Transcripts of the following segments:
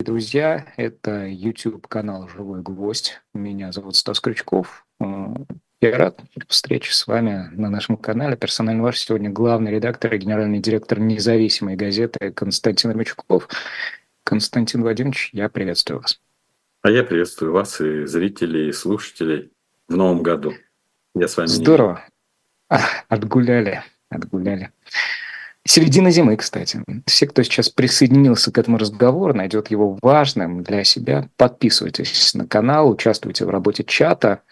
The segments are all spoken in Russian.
друзья, это YouTube-канал «Живой гвоздь». Меня зовут Стас Крючков. Я рад встрече с вами на нашем канале. Персонально ваш сегодня главный редактор и генеральный директор независимой газеты Константин Ромичков. Константин Владимирович, я приветствую вас. А я приветствую вас и зрителей, и слушателей в новом году. Я с вами. Здорово. Не... Отгуляли, отгуляли. Середина зимы, кстати. Все, кто сейчас присоединился к этому разговору, найдет его важным для себя. Подписывайтесь на канал, участвуйте в работе чата.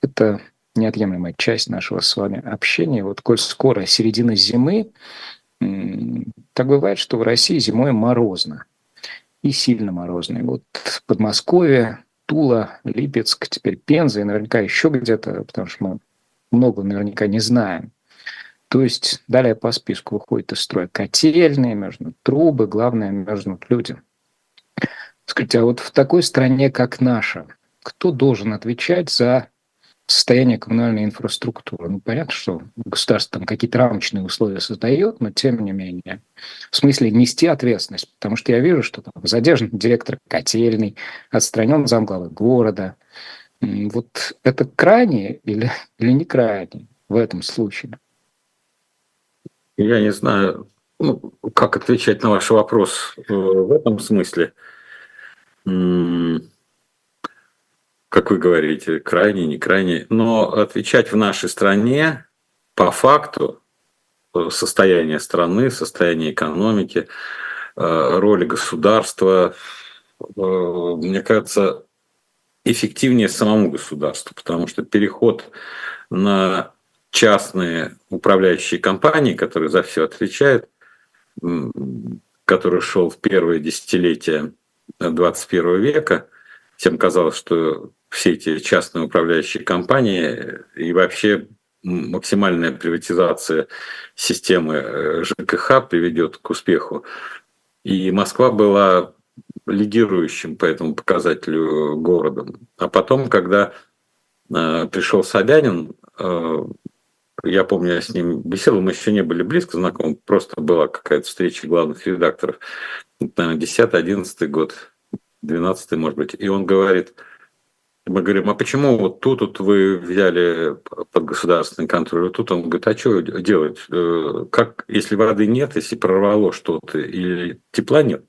Это неотъемлемая часть нашего с вами общения. Вот коль скоро середина зимы, так бывает, что в России зимой морозно. И сильно морозно. И вот Подмосковье, Тула, Липецк, теперь Пенза и наверняка еще где-то, потому что мы много наверняка не знаем. То есть далее по списку выходит из строя котельные, между трубы, главное, между люди. Скажите, а вот в такой стране, как наша, кто должен отвечать за состояние коммунальной инфраструктуры. Ну, понятно, что государство там какие-то рамочные условия создает, но тем не менее. В смысле нести ответственность, потому что я вижу, что там задержан директор котельный, отстранен замглавы города. Вот это крайне или, или не крайне в этом случае? Я не знаю, ну, как отвечать на ваш вопрос э, в этом смысле как вы говорите, крайне, не крайне. Но отвечать в нашей стране по факту э, состояние страны, состояние экономики, э, роли государства, мне кажется, эффективнее самому государству, потому что переход на частные управляющие компании, которые за все отвечают, который шел в первые десятилетия 21 века, всем казалось, что все эти частные управляющие компании и вообще максимальная приватизация системы э, ЖКХ приведет к успеху. И Москва была лидирующим по этому показателю городом. А потом, когда э, пришел Собянин, э, я помню, я с ним беседовал, мы еще не были близко знакомы, просто была какая-то встреча главных редакторов, наверное, 10-11 год, 12 может быть, и он говорит – мы говорим, а почему вот тут вот вы взяли под государственный контроль, тут он говорит, а что делать? Э, как, если воды нет, если прорвало что-то или тепла нет,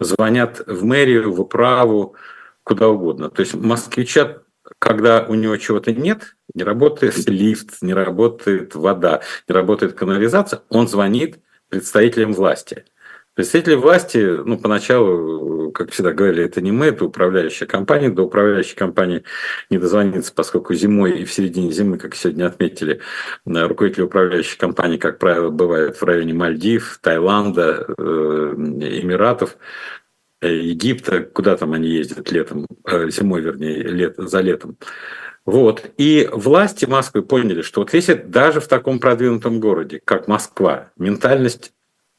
звонят в мэрию, в управу, куда угодно. То есть москвича, когда у него чего-то нет, не работает лифт, не работает вода, не работает канализация, он звонит представителям власти – Представители власти, ну, поначалу, как всегда говорили, это не мы, это управляющая компания. До управляющей компании не дозвониться, поскольку зимой и в середине зимы, как сегодня отметили, э, руководители управляющей компании, как правило, бывают в районе Мальдив, Таиланда, э, Эмиратов, Египта, куда там они ездят летом, зимой, вернее, лет, за летом. Вот. И власти Москвы поняли, что вот если даже в таком продвинутом городе, как Москва, ментальность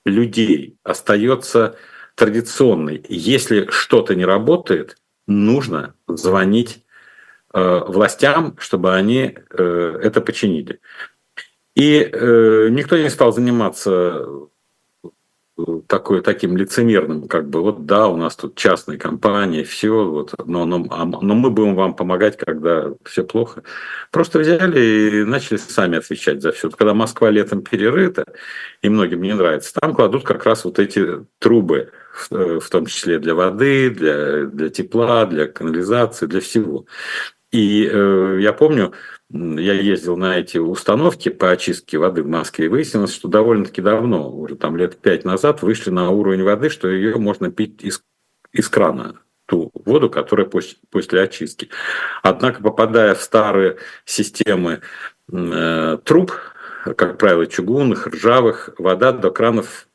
людей остается традиционной. Если что-то не работает, нужно звонить э, властям, чтобы они э, это починили. И э, никто не стал заниматься такой, таким лицемерным, как бы, вот да, у нас тут частные компании, все, вот, но, но, а, но мы будем вам помогать, когда все плохо. Просто взяли и начали сами отвечать за все. Когда Москва летом перерыта, и многим не нравится, там кладут как раз вот эти трубы, в, в том числе для воды, для, для тепла, для канализации, для всего. И э, я помню, я ездил на эти установки по очистке воды в Москве, и выяснилось, что довольно-таки давно, уже там лет пять назад, вышли на уровень воды, что ее можно пить из, из крана, ту воду, которая после, после очистки. Однако, попадая в старые системы э, труб, как правило, чугунных, ржавых, вода до кранов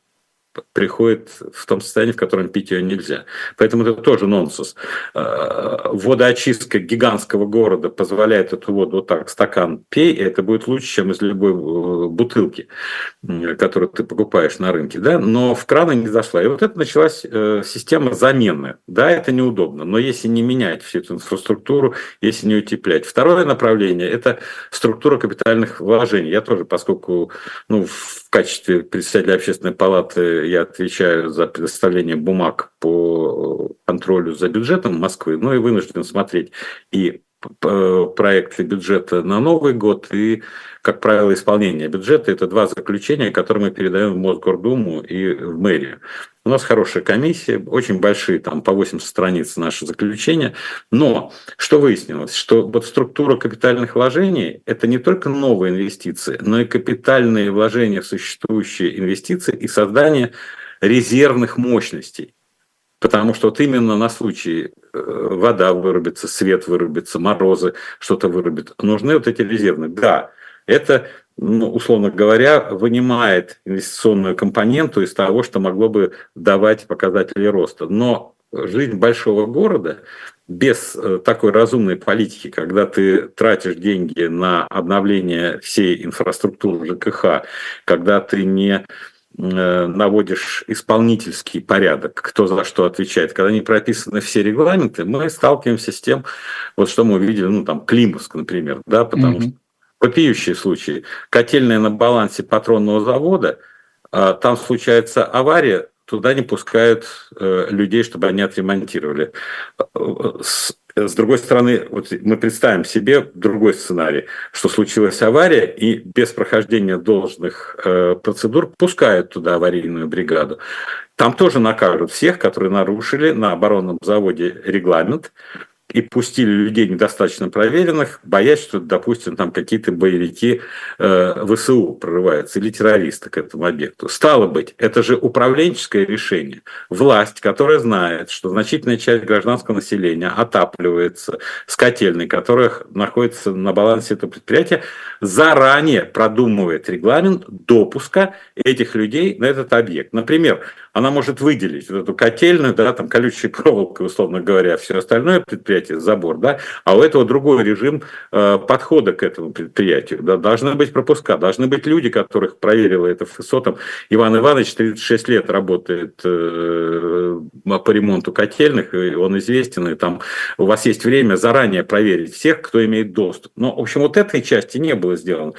приходит в том состоянии, в котором пить ее нельзя. Поэтому это тоже нонсенс. А, водоочистка гигантского города позволяет эту воду вот так, стакан пей, и это будет лучше, чем из любой э, бутылки, которую ты покупаешь на рынке. Да? Но в краны не зашла. И вот это началась э, система замены. Да, это неудобно, но если не менять всю эту инфраструктуру, если не утеплять. Второе направление – это структура капитальных вложений. Я тоже, поскольку ну, в качестве председателя общественной палаты я отвечаю за предоставление бумаг по контролю за бюджетом Москвы, но и вынужден смотреть и проекты бюджета на Новый год и, как правило, исполнение бюджета. Это два заключения, которые мы передаем в Мосгордуму и в мэрию. У нас хорошая комиссия, очень большие, там по 80 страниц наши заключения. Но что выяснилось? Что вот структура капитальных вложений – это не только новые инвестиции, но и капитальные вложения в существующие инвестиции и создание резервных мощностей. Потому что вот именно на случай э, вода вырубится, свет вырубится, морозы, что-то вырубит, нужны вот эти резервные. Да, это, ну, условно говоря, вынимает инвестиционную компоненту из того, что могло бы давать показатели роста. Но жизнь большого города без э, такой разумной политики, когда ты тратишь деньги на обновление всей инфраструктуры ЖКХ, когда ты не Э, наводишь исполнительский порядок, кто за что отвечает, когда не прописаны все регламенты, мы сталкиваемся с тем, вот что мы увидели, ну там Климовск, например, да, потому mm-hmm. что вопиющие случаи. Котельная на балансе патронного завода, а там случается авария, туда не пускают э, людей, чтобы они отремонтировали. С другой стороны, вот мы представим себе другой сценарий, что случилась авария, и без прохождения должных э, процедур пускают туда аварийную бригаду. Там тоже накажут всех, которые нарушили на оборонном заводе регламент, и пустили людей недостаточно проверенных, боясь, что, допустим, там какие-то боевики э, ВСУ прорываются или террористы к этому объекту. Стало быть, это же управленческое решение. Власть, которая знает, что значительная часть гражданского населения отапливается с котельной, которая находится на балансе этого предприятия, заранее продумывает регламент допуска этих людей на этот объект. Например, она может выделить вот эту котельную, да, там колючей проволокой, условно говоря, все остальное предприятие, забор, да, а у этого другой режим э, подхода к этому предприятию. Да, должны быть пропуска, должны быть люди, которых проверило это ФСО. Там, Иван Иванович 36 лет работает э, по ремонту котельных, и он известен, и там у вас есть время заранее проверить всех, кто имеет доступ. Но, в общем, вот этой части не было сделано.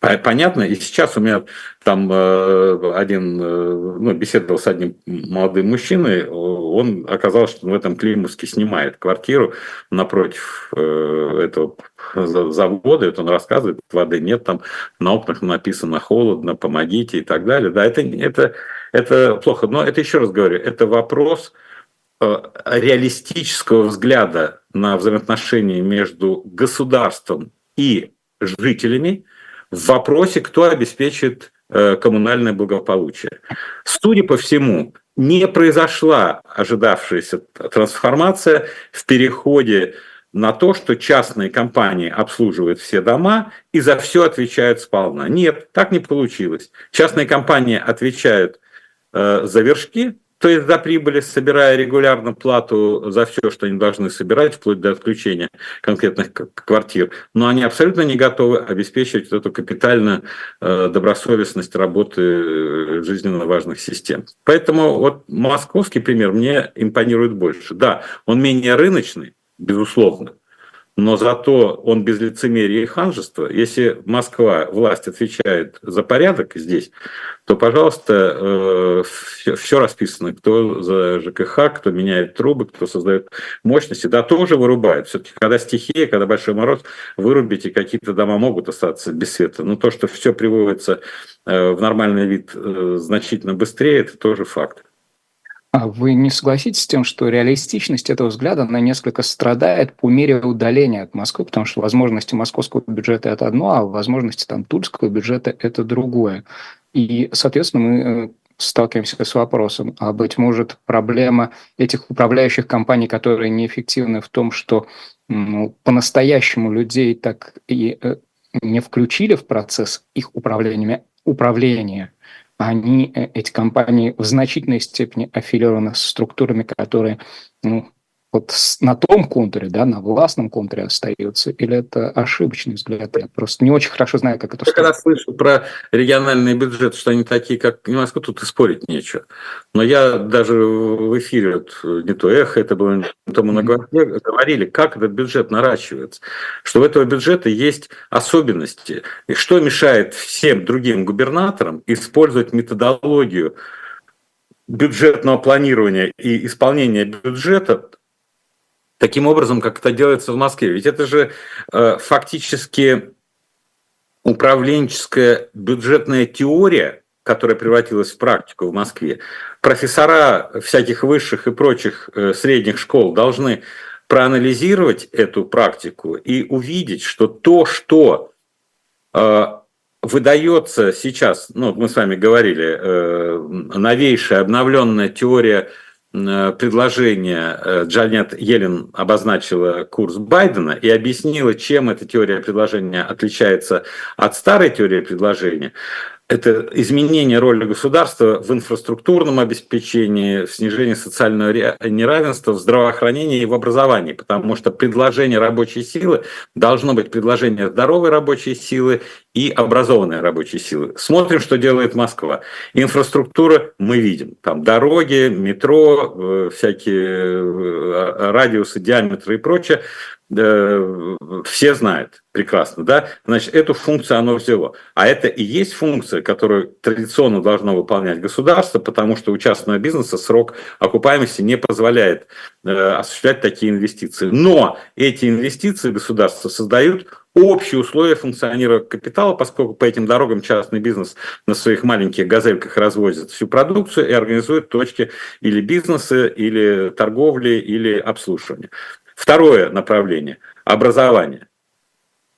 Понятно, и сейчас у меня там э, один, э, ну, беседовал с одним молодым мужчиной, он оказалось, что в этом Климовске снимает квартиру напротив э, этого завода, вот он рассказывает, воды нет, там на окнах написано холодно, помогите и так далее. Да, это, это, это плохо, но это еще раз говорю, это вопрос реалистического взгляда на взаимоотношения между государством и жителями – в вопросе, кто обеспечит э, коммунальное благополучие. Судя по всему, не произошла ожидавшаяся трансформация в переходе на то, что частные компании обслуживают все дома и за все отвечают сполна. Нет, так не получилось. Частные компании отвечают э, за вершки, то есть за прибыли, собирая регулярно плату за все, что они должны собирать, вплоть до отключения конкретных квартир, но они абсолютно не готовы обеспечивать эту капитальную э, добросовестность работы э, жизненно важных систем. Поэтому вот московский пример мне импонирует больше. Да, он менее рыночный, безусловно, но зато он без лицемерия и ханжества. Если Москва, власть отвечает за порядок здесь, то, пожалуйста, э, все, расписано, кто за ЖКХ, кто меняет трубы, кто создает мощности, да, тоже вырубает. Все-таки, когда стихия, когда большой мороз, вырубите, какие-то дома могут остаться без света. Но то, что все приводится э, в нормальный вид э, значительно быстрее, это тоже факт. А вы не согласитесь с тем, что реалистичность этого взгляда, она несколько страдает по мере удаления от Москвы, потому что возможности московского бюджета – это одно, а возможности там тульского бюджета – это другое. И, соответственно, мы э, сталкиваемся с вопросом, а быть может проблема этих управляющих компаний, которые неэффективны в том, что ну, по-настоящему людей так и э, не включили в процесс их управления, управления они, э, эти компании, в значительной степени аффилированы с структурами, которые ну, вот на том контуре, да, на властном контуре остаются, или это ошибочный взгляд? Я просто не очень хорошо знаю, как это Я когда слышу про региональный бюджет, что они такие, как не Москва, тут и спорить нечего. Но я даже в эфире, вот, не то эхо, это было не то многократно, говорили, как этот бюджет наращивается, что у этого бюджета есть особенности, и что мешает всем другим губернаторам использовать методологию бюджетного планирования и исполнения бюджета таким образом, как это делается в Москве. Ведь это же э, фактически управленческая бюджетная теория, которая превратилась в практику в Москве. Профессора всяких высших и прочих э, средних школ должны проанализировать эту практику и увидеть, что то, что э, выдается сейчас, ну, мы с вами говорили, э, новейшая обновленная теория предложение э, Джанет Йеллен обозначила курс Байдена и объяснила, чем эта теория предложения отличается от старой теории предложения это изменение роли государства в инфраструктурном обеспечении, в снижении социального неравенства, в здравоохранении и в образовании, потому что предложение рабочей силы должно быть предложение здоровой рабочей силы и образованной рабочей силы. Смотрим, что делает Москва. Инфраструктура мы видим. Там дороги, метро, э, всякие э, радиусы, диаметры и прочее все знают прекрасно, да, значит, эту функцию оно взяло. А это и есть функция, которую традиционно должно выполнять государство, потому что у частного бизнеса срок окупаемости не позволяет э, осуществлять такие инвестиции. Но эти инвестиции государство создают общие условия функционирования капитала, поскольку по этим дорогам частный бизнес на своих маленьких газельках развозит всю продукцию и организует точки или бизнеса, или торговли, или обслуживания. Второе направление – образование.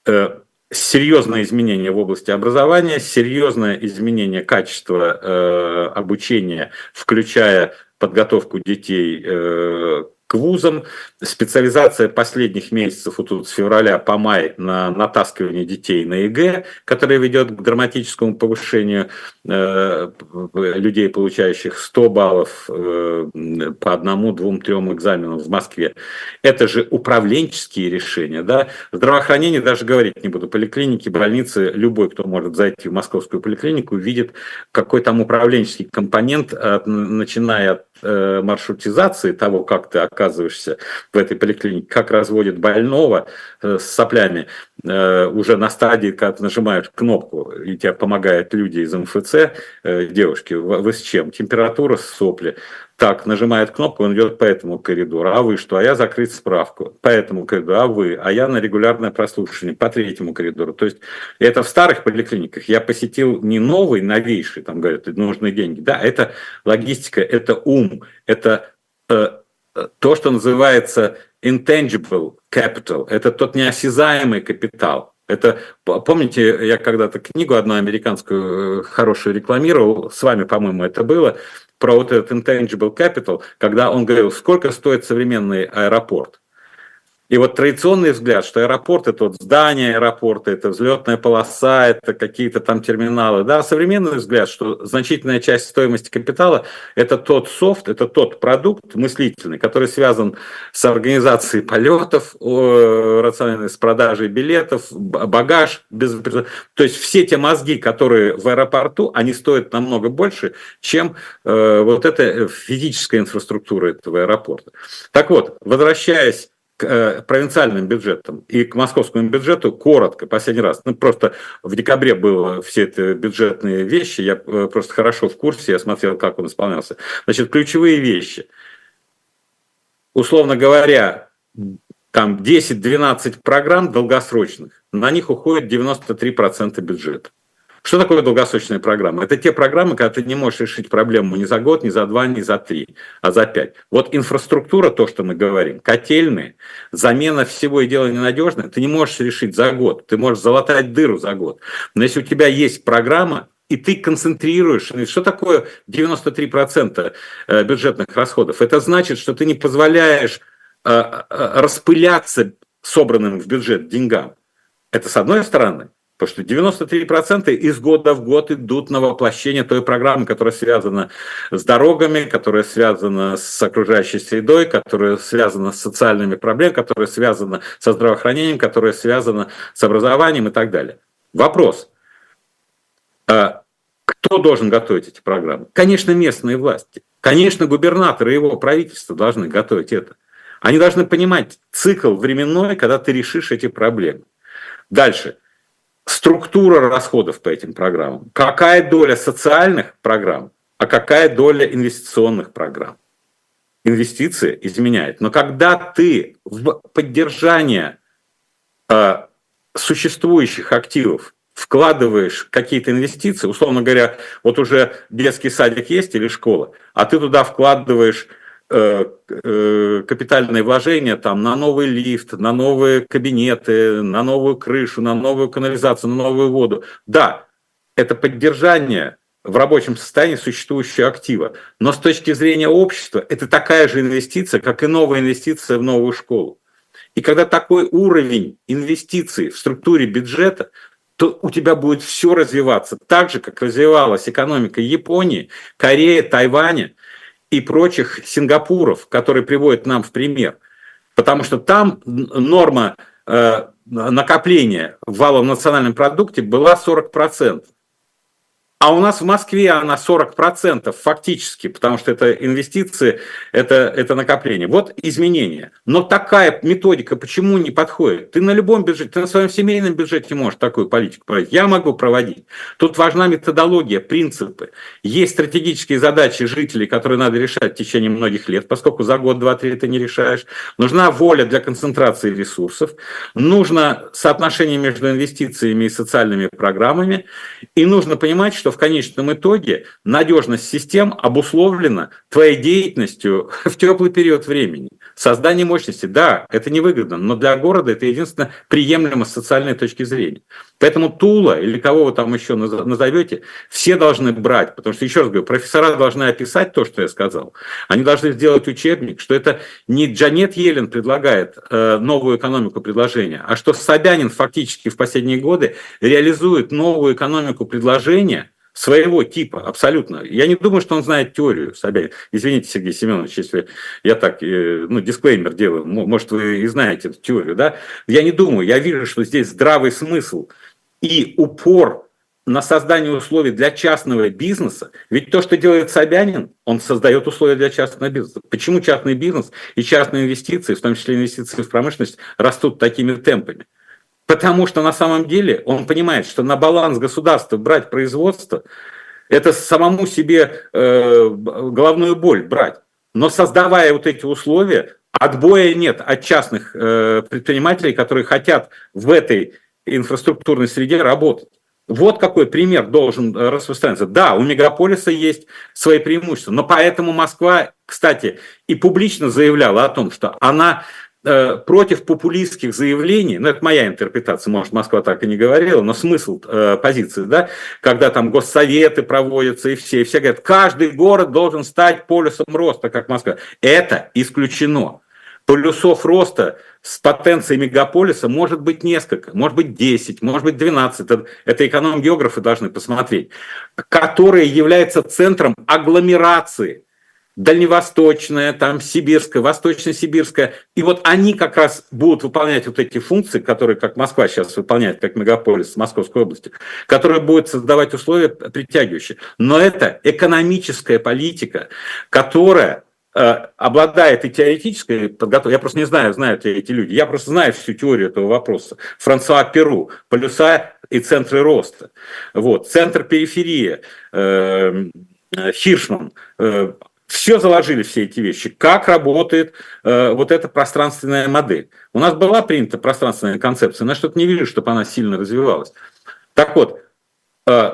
Э, серьезное изменение в области образования, серьезное изменение качества э, обучения, включая подготовку детей э, к вузам. Специализация последних месяцев, вот тут с февраля по май, на натаскивание детей на ЕГЭ, которая ведет к драматическому повышению э, людей, получающих 100 баллов э, по одному, двум, трем экзаменам в Москве. Это же управленческие решения. Да? Здравоохранение даже говорить не буду. Поликлиники, больницы, любой, кто может зайти в московскую поликлинику, видит, какой там управленческий компонент, начиная от Э, маршрутизации того, как ты оказываешься в этой поликлинике, как разводят больного э, с соплями, э, уже на стадии, когда нажимаешь кнопку, и тебе помогают люди из МФЦ, девушки, вы с чем? Температура, сопли, так, нажимает кнопку, он идет по этому коридору. А вы что? А я закрыть справку. По этому коридору. А вы? А я на регулярное прослушивание по третьему коридору. То есть это в старых поликлиниках. Я посетил не новый, новейший, там говорят, нужны деньги. Да, это логистика, это ум, это э, то, что называется intangible capital. Это тот неосязаемый капитал. Это, помните, я когда-то книгу одну американскую э, хорошую рекламировал, с вами, по-моему, это было, про вот этот intangible capital, когда он говорил, сколько стоит современный аэропорт. И вот традиционный взгляд, что аэропорт это вот здание аэропорта, это взлетная полоса, это какие-то там терминалы. Да, современный взгляд, что значительная часть стоимости капитала это тот софт, это тот продукт мыслительный, который связан с организацией полетов, рациональной с продажей билетов, багаж. Без... То есть все те мозги, которые в аэропорту, они стоят намного больше, чем э, вот эта физическая инфраструктура этого аэропорта. Так вот, возвращаясь к э, провинциальным бюджетам и к московскому бюджету коротко, последний раз. Ну, просто в декабре было все эти бюджетные вещи, я э, просто хорошо в курсе, я смотрел, как он исполнялся. Значит, ключевые вещи. Условно говоря, там 10-12 программ долгосрочных, на них уходит 93% бюджета. Что такое долгосрочная программа? Это те программы, когда ты не можешь решить проблему не за год, не за два, не за три, а за пять. Вот инфраструктура, то, что мы говорим, котельные, замена всего и дело ненадежное, ты не можешь решить за год, ты можешь залатать дыру за год. Но если у тебя есть программа, и ты концентрируешь. Что такое 93% э, бюджетных расходов? Это значит, что ты не позволяешь э, э, распыляться собранным в бюджет деньгам. Это с одной стороны. Потому что 93% из года в год идут на воплощение той программы, которая связана с дорогами, которая связана с окружающей средой, которая связана с социальными проблемами, которая связана со здравоохранением, которая связана с образованием и так далее. Вопрос. А кто должен готовить эти программы? Конечно, местные власти. Конечно, губернаторы и его правительство должны готовить это. Они должны понимать цикл временной, когда ты решишь эти проблемы. Дальше структура расходов по этим программам, какая доля социальных программ, а какая доля инвестиционных программ. Инвестиции изменяют. Но когда ты в поддержание э, существующих активов вкладываешь какие-то инвестиции, условно говоря, вот уже детский садик есть или школа, а ты туда вкладываешь капитальные вложения там, на новый лифт, на новые кабинеты, на новую крышу, на новую канализацию, на новую воду. Да, это поддержание в рабочем состоянии существующего актива. Но с точки зрения общества это такая же инвестиция, как и новая инвестиция в новую школу. И когда такой уровень инвестиций в структуре бюджета, то у тебя будет все развиваться так же, как развивалась экономика Японии, Кореи, Тайваня и прочих Сингапуров, которые приводят нам в пример. Потому что там норма э, накопления в валовом национальном продукте была 40%. А у нас в Москве она 40% фактически, потому что это инвестиции, это, это накопление. Вот изменения. Но такая методика почему не подходит? Ты на любом бюджете, ты на своем семейном бюджете можешь такую политику проводить. Я могу проводить. Тут важна методология, принципы. Есть стратегические задачи жителей, которые надо решать в течение многих лет, поскольку за год, два, три ты не решаешь. Нужна воля для концентрации ресурсов. Нужно соотношение между инвестициями и социальными программами. И нужно понимать, что в конечном итоге надежность систем обусловлена твоей деятельностью в теплый период времени. Создание мощности, да, это невыгодно, но для города это единственно приемлемо с социальной точки зрения. Поэтому Тула или кого вы там еще назовете, все должны брать, потому что, еще раз говорю, профессора должны описать то, что я сказал. Они должны сделать учебник, что это не Джанет Елен предлагает э, новую экономику предложения, а что Собянин фактически в последние годы реализует новую экономику предложения – своего типа, абсолютно. Я не думаю, что он знает теорию Собянин. Извините, Сергей Семенович, если я так, э, ну, дисклеймер делаю, может, вы и знаете эту теорию, да? Я не думаю, я вижу, что здесь здравый смысл и упор на создание условий для частного бизнеса. Ведь то, что делает Собянин, он создает условия для частного бизнеса. Почему частный бизнес и частные инвестиции, в том числе инвестиции в промышленность, растут такими темпами? Потому что на самом деле он понимает, что на баланс государства брать производство, это самому себе э, головную боль брать. Но создавая вот эти условия, отбоя нет от частных э, предпринимателей, которые хотят в этой инфраструктурной среде работать. Вот какой пример должен э, распространяться. Да, у мегаполиса есть свои преимущества, но поэтому Москва, кстати, и публично заявляла о том, что она против популистских заявлений, ну это моя интерпретация, может Москва так и не говорила, но смысл э, позиции, да, когда там госсоветы проводятся и все, и все говорят, каждый город должен стать полюсом роста, как Москва. Это исключено. Полюсов роста с потенцией мегаполиса может быть несколько, может быть 10, может быть 12, это, это эконом-географы должны посмотреть, которые являются центром агломерации – дальневосточная, там сибирская, восточно-сибирская. И вот они как раз будут выполнять вот эти функции, которые, как Москва сейчас выполняет, как мегаполис Московской области, которые будут создавать условия притягивающие. Но это экономическая политика, которая э, обладает и теоретической подготовкой. Я просто не знаю, знают ли эти люди. Я просто знаю всю теорию этого вопроса. Франсуа Перу, полюса и центры роста. Вот. Центр периферии, э, Хиршман, э, все заложили, все эти вещи. Как работает э, вот эта пространственная модель. У нас была принята пространственная концепция, но что-то не вижу, чтобы она сильно развивалась. Так вот, э,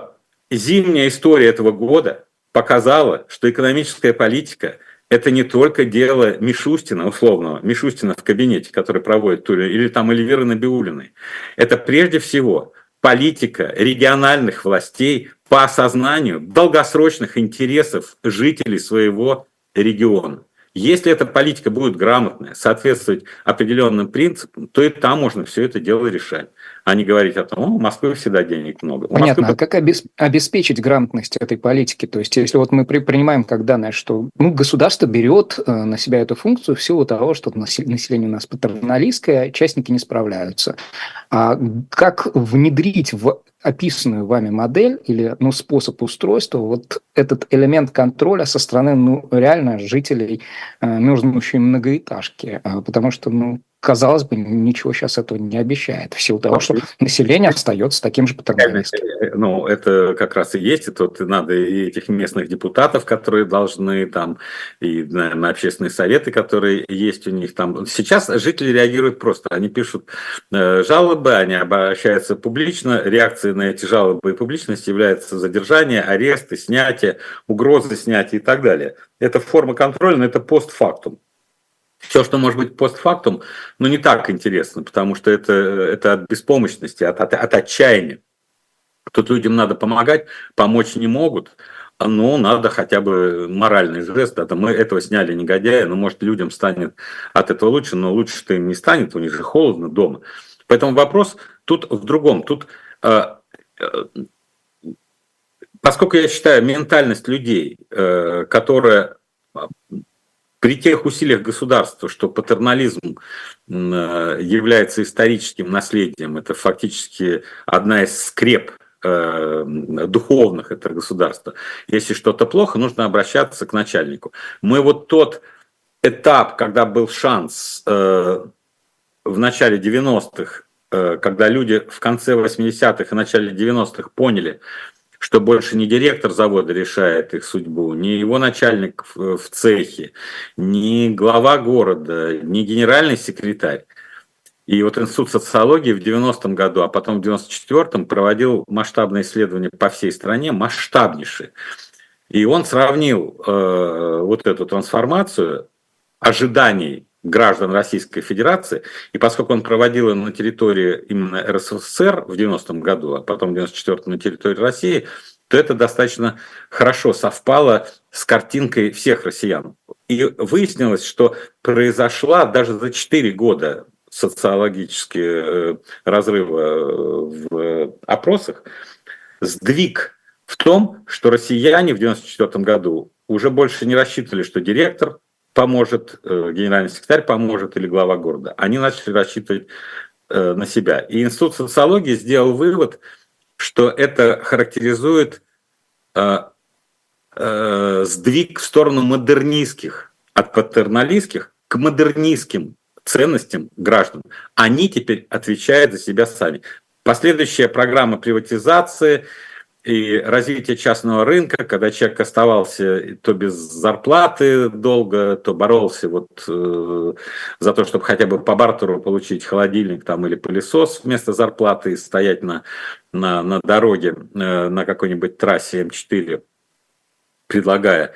зимняя история этого года показала, что экономическая политика – это не только дело Мишустина, условного, Мишустина в кабинете, который проводит Туля, или там Эльвиры Набиулиной. Это прежде всего политика региональных властей по осознанию долгосрочных интересов жителей своего региона. Если эта политика будет грамотная, соответствовать определенным принципам, то и там можно все это дело решать, а не говорить о том, у Москвы всегда денег много. Понятно. Москвы... А как обеспечить грамотность этой политики? То есть, если вот мы принимаем как данное, что ну, государство берет э, на себя эту функцию в силу того, что население у нас патерналистское, частники не справляются. А как внедрить в описанную вами модель или ну, способ устройства, вот этот элемент контроля со стороны ну, реально жителей э, мерзнущей многоэтажки. А, потому что ну, казалось бы, ничего сейчас этого не обещает, в силу того, что население остается таким же патерналистским. Э, ну, это как раз и есть, и тут надо и этих местных депутатов, которые должны там, и на, на общественные советы, которые есть у них там. Сейчас жители реагируют просто, они пишут э, жалобы, они обращаются публично, реакцией на эти жалобы и публичность является задержание, аресты, снятие, угрозы снятия и так далее. Это форма контроля, но это постфактум. Все, что может быть постфактум, ну не так интересно, потому что это, это от беспомощности, от, от, от отчаяния. Тут людям надо помогать, помочь не могут, но надо хотя бы моральный жест. Это мы этого сняли негодяя, но может людям станет от этого лучше, но лучше-то им не станет, у них же холодно дома. Поэтому вопрос тут в другом. Тут, э, э, поскольку я считаю ментальность людей, э, которая при тех усилиях государства, что патернализм э, является историческим наследием, это фактически одна из скреп э, духовных этого государства. Если что-то плохо, нужно обращаться к начальнику. Мы вот тот этап, когда был шанс э, в начале 90-х, когда люди в конце 80-х и начале 90-х поняли, что больше не директор завода решает их судьбу, не его начальник в цехе, не глава города, не генеральный секретарь. И вот Институт социологии в 90-м году, а потом в 94-м проводил масштабное исследование по всей стране, масштабнейшее. И он сравнил э, вот эту трансформацию ожиданий граждан Российской Федерации, и поскольку он проводил на территории именно РСФСР в 90-м году, а потом в 94-м на территории России, то это достаточно хорошо совпало с картинкой всех россиян. И выяснилось, что произошла даже за 4 года социологические э, разрывы э, в опросах, сдвиг в том, что россияне в 1994 году уже больше не рассчитывали, что директор поможет, э, генеральный секретарь поможет или глава города. Они начали рассчитывать э, на себя. И Институт социологии сделал вывод, что это характеризует э, сдвиг в сторону модернистских, от патерналистских к модернистским ценностям граждан. Они теперь отвечают за себя сами. Последующая программа приватизации – и развитие частного рынка, когда человек оставался то без зарплаты долго, то боролся вот э, за то, чтобы хотя бы по бартеру получить холодильник там или пылесос вместо зарплаты и стоять на, на, на дороге э, на какой-нибудь трассе М4, предлагая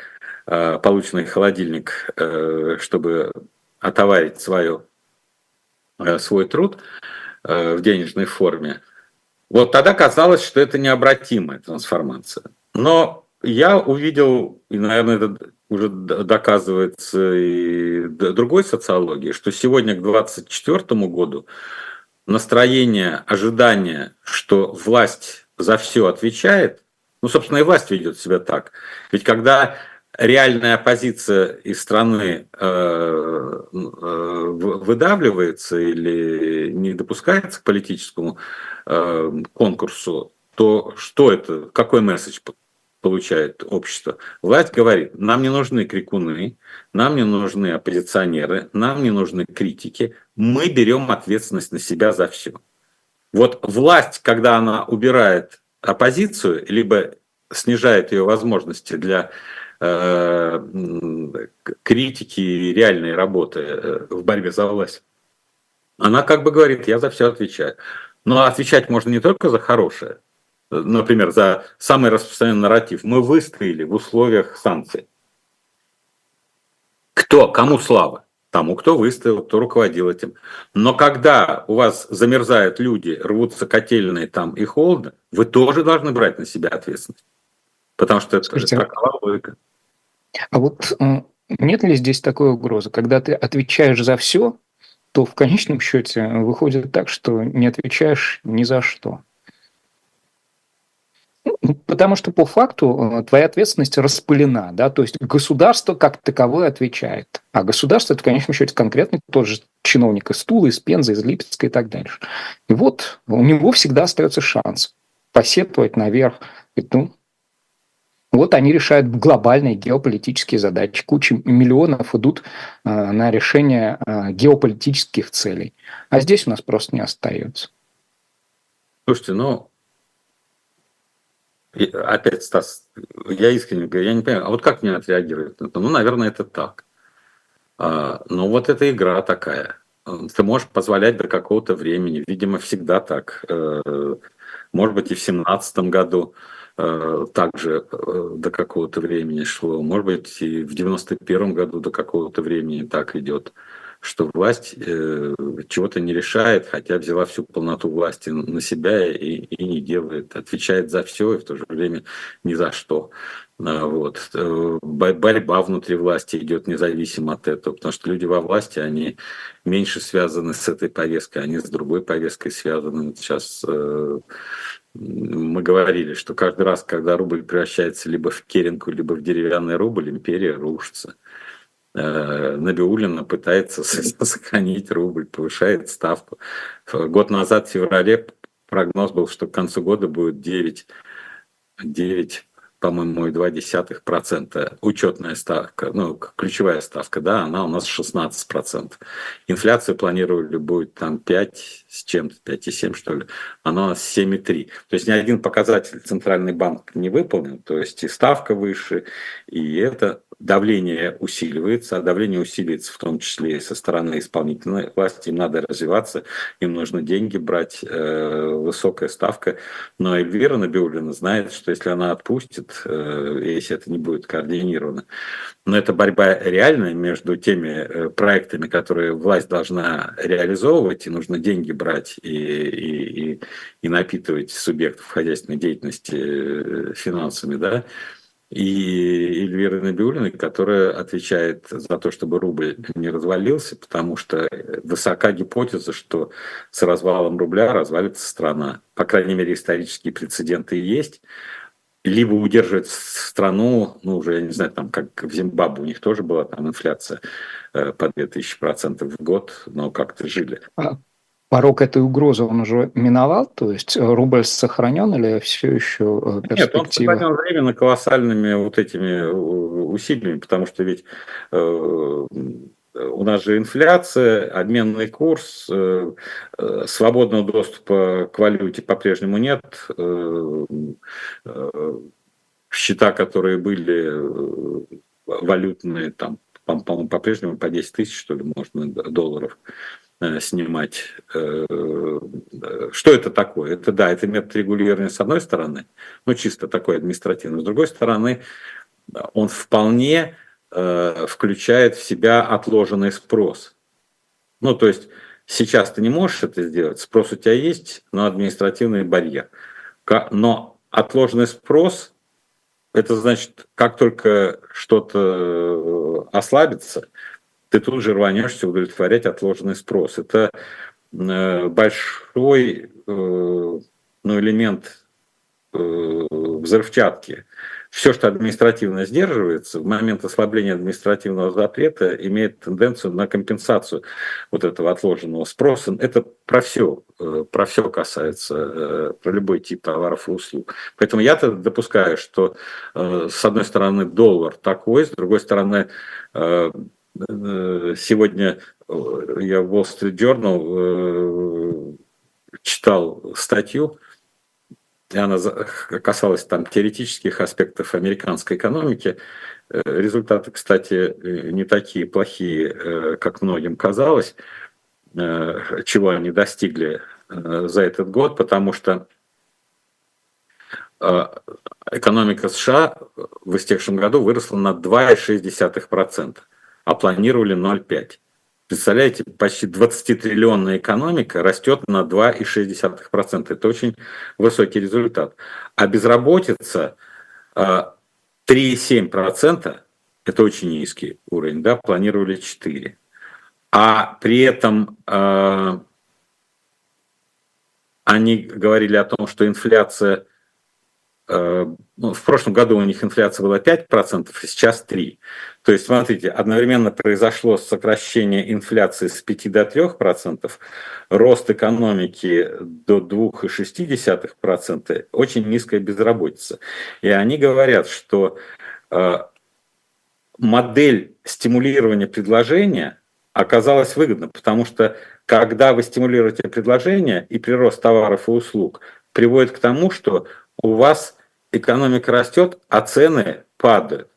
э, полученный холодильник, э, чтобы отоварить свое, э, свой труд э, в денежной форме – вот тогда казалось, что это необратимая трансформация. Но я увидел, и, наверное, это уже доказывается и другой социологии, что сегодня к 2024 году настроение, ожидание, что власть за все отвечает, ну, собственно, и власть ведет себя так. Ведь когда реальная оппозиция из страны э, э, выдавливается или не допускается к политическому э, конкурсу, то что это, какой месседж получает общество? Власть говорит, нам не нужны крикуны, нам не нужны оппозиционеры, нам не нужны критики, мы берем ответственность на себя за все. Вот власть, когда она убирает оппозицию, либо снижает ее возможности для Э, критики и реальной работы э, в борьбе за власть, она как бы говорит, я за все отвечаю. Но отвечать можно не только за хорошее, например, за самый распространенный нарратив. Мы выстояли в условиях санкций. Кто? Кому слава? Тому, кто выстоял, кто руководил этим. Но когда у вас замерзают люди, рвутся котельные там и холодно, вы тоже должны брать на себя ответственность. Потому что это такова логика. А вот нет ли здесь такой угрозы, когда ты отвечаешь за все, то в конечном счете выходит так, что не отвечаешь ни за что. Ну, потому что по факту э, твоя ответственность распылена, да, то есть государство как таковое отвечает, а государство это, в конечном счете, конкретный тот же чиновник из Тулы, из Пензы, из Липецка и так дальше. И вот у него всегда остается шанс посетовать наверх, и, ну, Вот они решают глобальные геополитические задачи. Куча миллионов идут э, на решение э, геополитических целей. А здесь у нас просто не остается. Слушайте, ну, опять, Стас, я искренне говорю, я не понимаю, а вот как мне отреагировать на это? Ну, наверное, это так. А, ну, вот эта игра такая. Ты можешь позволять до какого-то времени. Видимо, всегда так. Э, может быть, и в семнадцатом году также э, до какого-то времени шло. Может быть, и в девяносто первом году до какого-то времени так идет что власть э, чего-то не решает, хотя взяла всю полноту власти на себя и, и не делает, отвечает за все и в то же время ни за что. Вот. Э, борьба внутри власти идет независимо от этого, потому что люди во власти, они меньше связаны с этой повесткой, они с другой повесткой связаны. Сейчас э, мы говорили, что каждый раз, когда рубль превращается либо в керенку, либо в деревянный рубль, империя рушится. Э, Набиулина пытается сохранить рубль, повышает ставку. Год назад, в феврале, прогноз был, что к концу года будет 9, 9 по-моему, 2,2%. Учетная ставка, ну, ключевая ставка, да, она у нас 16%. Инфляцию планировали будет там 5 с чем-то, 5,7 что ли, нас 7,3. То есть ни один показатель Центральный банк не выполнен, то есть и ставка выше, и это давление усиливается, а давление усиливается в том числе и со стороны исполнительной власти, им надо развиваться, им нужно деньги брать, э, высокая ставка. Но Эльвира Набиулина знает, что если она отпустит, э, если это не будет координировано, но это борьба реальная между теми э, проектами, которые власть должна реализовывать, и нужно деньги брать и, и, и, и напитывать субъектов хозяйственной деятельности финансами, да, и Эльвиры Набиулиной, которая отвечает за то, чтобы рубль не развалился, потому что высока гипотеза, что с развалом рубля развалится страна. По крайней мере, исторические прецеденты есть. Либо удерживать страну, ну, уже, я не знаю, там, как в Зимбабве, у них тоже была там инфляция э, по 2000% в год, но как-то жили. А порог этой угрозы он уже миновал? То есть э, рубль сохранен или все еще перспектива? Нет, он сохранен временно колоссальными вот этими э, усилиями, потому что ведь э, у нас же инфляция, обменный курс, э, э, свободного доступа к валюте по-прежнему нет. Э, э, счета, которые были э, валютные, там, по-моему, по-прежнему по 10 тысяч, что ли, можно долларов. Э, снимать. Э, что это такое? Это да, это метод регулирования с одной стороны, ну чисто такой административный. С другой стороны, он вполне э, включает в себя отложенный спрос. Ну то есть сейчас ты не можешь это сделать, спрос у тебя есть, но административный барьер. Но отложенный спрос это значит, как только что-то ослабится, ты тут же рванешься удовлетворять отложенный спрос. Это э, большой э, ну, элемент э, взрывчатки. Все, что административно сдерживается, в момент ослабления административного запрета имеет тенденцию на компенсацию вот этого отложенного спроса. Это про все, про все касается, про любой тип товаров и услуг. Поэтому я-то допускаю, что с одной стороны доллар такой, с другой стороны сегодня э, я в Wall Street Journal э, читал статью, и она касалась там теоретических аспектов американской экономики. Результаты, кстати, не такие плохие, как многим казалось, чего они достигли за этот год, потому что экономика США в истекшем году выросла на 2,6% а планировали 0,5. Представляете, почти 20-триллионная экономика растет на 2,6%. Это очень высокий результат. А безработица 3,7% а, это очень низкий уровень, да, планировали 4. А при этом э, они говорили о том, что инфляция в прошлом году у них инфляция была 5%, а сейчас 3%. То есть, смотрите, одновременно произошло сокращение инфляции с 5 до 3%, рост экономики до 2,6%, очень низкая безработица. И они говорят, что э, модель стимулирования предложения оказалась выгодна, потому что когда вы стимулируете предложение и прирост товаров и услуг приводит к тому, что у вас экономика растет, а цены падают.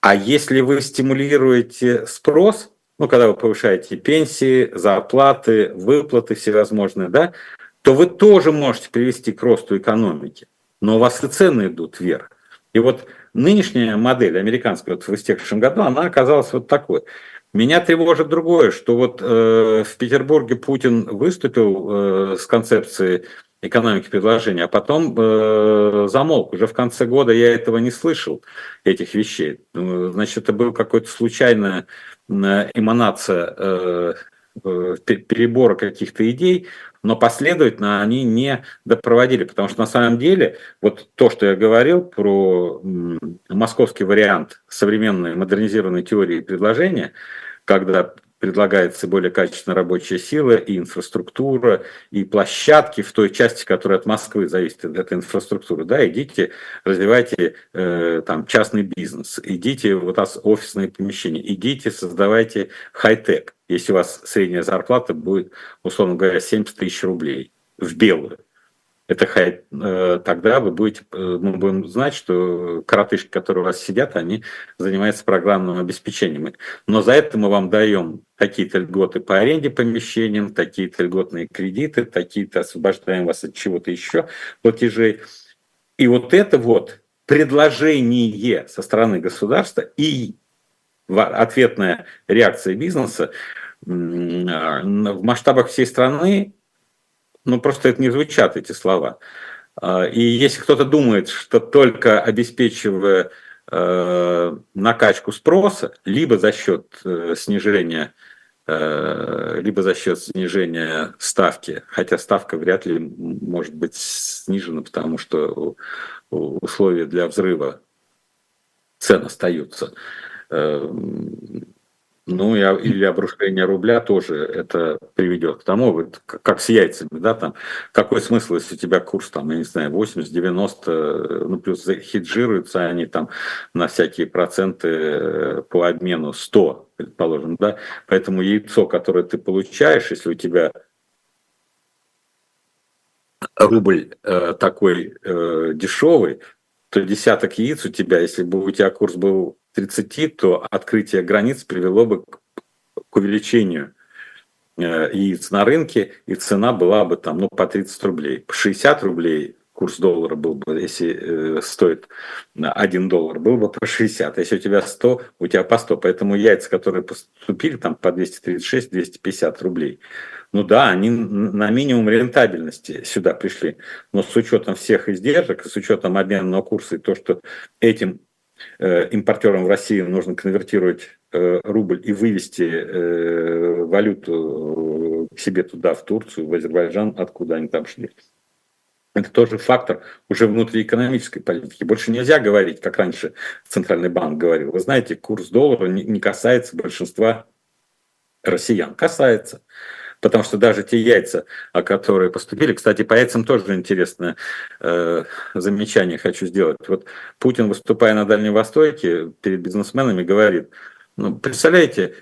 А если вы стимулируете спрос, ну, когда вы повышаете пенсии, зарплаты, выплаты всевозможные, да, то вы тоже можете привести к росту экономики. Но у вас и цены идут вверх. И вот нынешняя модель американская вот в истекшем году, она оказалась вот такой. Меня тревожит другое, что вот э, в Петербурге Путин выступил э, с концепцией экономики предложения, а потом э, замолк. Уже в конце года я этого не слышал, этих вещей. Ну, значит, это была какая-то случайная эманация э, э, перебора каких-то идей, но последовательно они не допроводили, потому что на самом деле вот то, что я говорил про московский вариант современной модернизированной теории предложения, когда предлагается более качественная рабочая сила и инфраструктура, и площадки в той части, которая от Москвы зависит от этой инфраструктуры. Да, идите, развивайте э, там частный бизнес, идите вот офисные помещения, идите, создавайте хай-тек, если у вас средняя зарплата будет, условно говоря, 70 тысяч рублей в белую это хай, э, тогда вы будете, э, мы будем знать, что коротышки, которые у вас сидят, они занимаются программным обеспечением. Но за это мы вам даем какие-то льготы по аренде помещениям, такие-то льготные кредиты, такие-то освобождаем вас от чего-то еще платежей. И вот это вот предложение со стороны государства и ответная реакция бизнеса в масштабах всей страны ну просто это не звучат эти слова. А, и если кто-то думает, что только обеспечивая э, накачку спроса, либо за счет э, снижения э, либо за счет снижения ставки, хотя ставка вряд ли может быть снижена, потому что условия для взрыва цен остаются ну и, или обрушение рубля тоже это приведет к тому, вот, как с яйцами, да, там, какой смысл, если у тебя курс, там, я не знаю, 80, 90, ну плюс хеджируются они там на всякие проценты э, по обмену 100, предположим, да, поэтому яйцо, которое ты получаешь, если у тебя рубль э, такой э, дешевый, то десяток яиц у тебя, если бы у тебя курс был 30, то открытие границ привело бы к увеличению э, яиц на рынке, и цена была бы там, ну, по 30 рублей. По 60 рублей курс доллара был бы, если э, стоит 1 доллар, был бы по 60. А если у тебя 100, у тебя по 100. Поэтому яйца, которые поступили там по 236-250 рублей, ну да, они на минимум рентабельности сюда пришли. Но с учетом всех издержек, с учетом обменного курса и то, что этим Э, импортерам в России нужно конвертировать э, рубль и вывести э, валюту к себе туда, в Турцию, в Азербайджан, откуда они там шли. Это тоже фактор уже внутриэкономической политики. Больше нельзя говорить, как раньше Центральный банк говорил. Вы знаете, курс доллара не касается большинства россиян. Касается. Потому что даже те яйца, которые поступили, кстати, по яйцам тоже интересное э, замечание хочу сделать. Вот Путин, выступая на Дальнем Востоке, перед бизнесменами говорит, ну, представляете,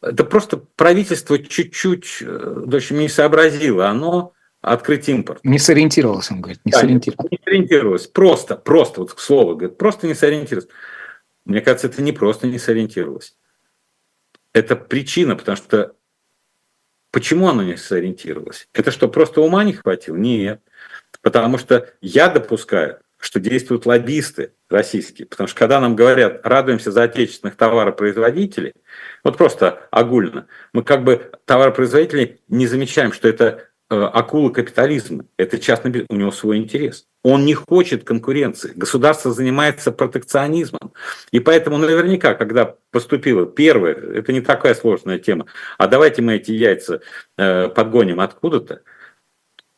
это просто правительство чуть-чуть э, очень не сообразило, оно открыть импорт. Не сориентировалось, он говорит, не да, сориентировалось. Не сориентировалось, просто, просто, вот к слову, говорит, просто не сориентировалось. Мне кажется, это не просто не сориентировалось. Это причина, потому что Почему оно не сориентировалось? Это что, просто ума не хватило? Нет. Потому что я допускаю, что действуют лоббисты российские. Потому что когда нам говорят, радуемся за отечественных товаропроизводителей, вот просто огульно, мы как бы товаропроизводителей не замечаем, что это э, акула капитализма, это частный бизнес, у него свой интерес. Он не хочет конкуренции. Государство занимается протекционизмом. И поэтому наверняка, когда поступило первое, это не такая сложная тема, а давайте мы эти яйца э, подгоним откуда-то,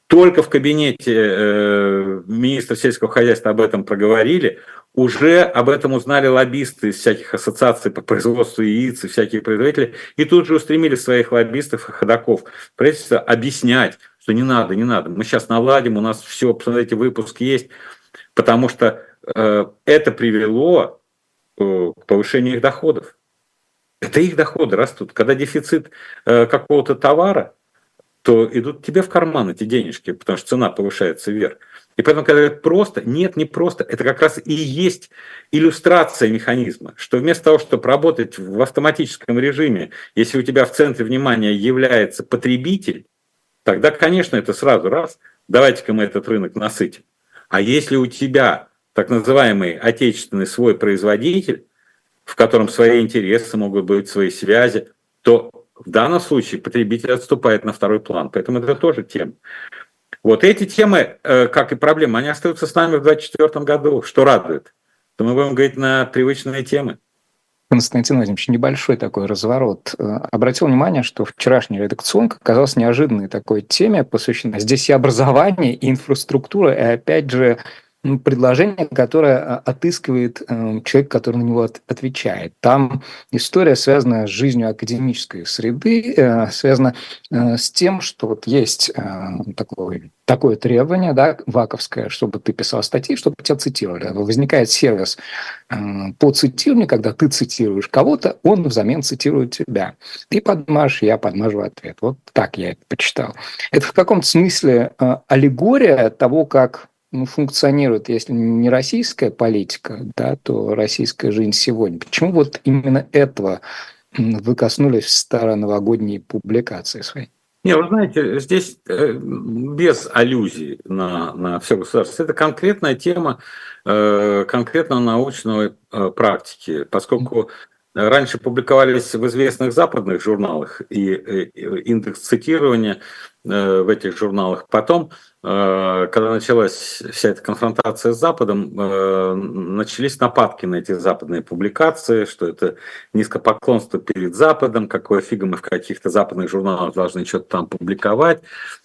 только в кабинете э, министра сельского хозяйства об этом проговорили, уже об этом узнали лоббисты из всяких ассоциаций по производству яиц и всякие производители, и тут же устремили своих лоббистов и ходаков правительство объяснять, что не надо, не надо, мы сейчас наладим, у нас все, посмотрите, выпуск есть, потому что э, это привело э, к повышению их доходов. Это их доходы растут. Когда дефицит э, какого-то товара, то идут тебе в карман эти денежки, потому что цена повышается вверх. И поэтому, когда говорят просто, нет, не просто, это как раз и есть иллюстрация механизма, что вместо того, чтобы работать в автоматическом режиме, если у тебя в центре внимания является потребитель, тогда, конечно, это сразу раз, давайте-ка мы этот рынок насытим. А если у тебя так называемый отечественный свой производитель, в котором свои интересы могут быть, свои связи, то в данном случае потребитель отступает на второй план. Поэтому это тоже тема. Вот эти темы, э, как и проблемы, они остаются с нами в 2024 году, что радует. То мы будем говорить на привычные темы. Константин Владимирович, небольшой такой разворот. Э, обратил внимание, что вчерашняя редакционка оказалась неожиданной такой теме, посвящена здесь и образование, и инфраструктура, и опять же предложение, которое а, отыскивает э, человек, который на него отвечает. Там история связана с жизнью академической среды, э, связана э, с тем, что вот есть такое, такое требование, да, ваковское, чтобы ты писал статьи, чтобы тебя цитировали. Возникает сервис по цитированию, когда ты цитируешь кого-то, он взамен цитирует тебя. Ты подмажешь, я подмажу ответ. Вот так я это почитал. Это в каком-то смысле аллегория того, как ну, функционирует, если не российская политика, да, то российская жизнь сегодня. Почему вот именно этого вы коснулись в староновогодней публикации своей? Не, вы знаете, здесь э, без аллюзий на, на все государство. Это конкретная тема э, конкретно научной э, практики, поскольку раньше публиковались в известных западных журналах и индекс цитирования в этих журналах. Потом Э, когда началась вся эта конфронтация с Западом, э, начались нападки на эти западные публикации, что это низкопоклонство перед Западом, какое фига мы в каких-то западных журналах должны что-то там публиковать.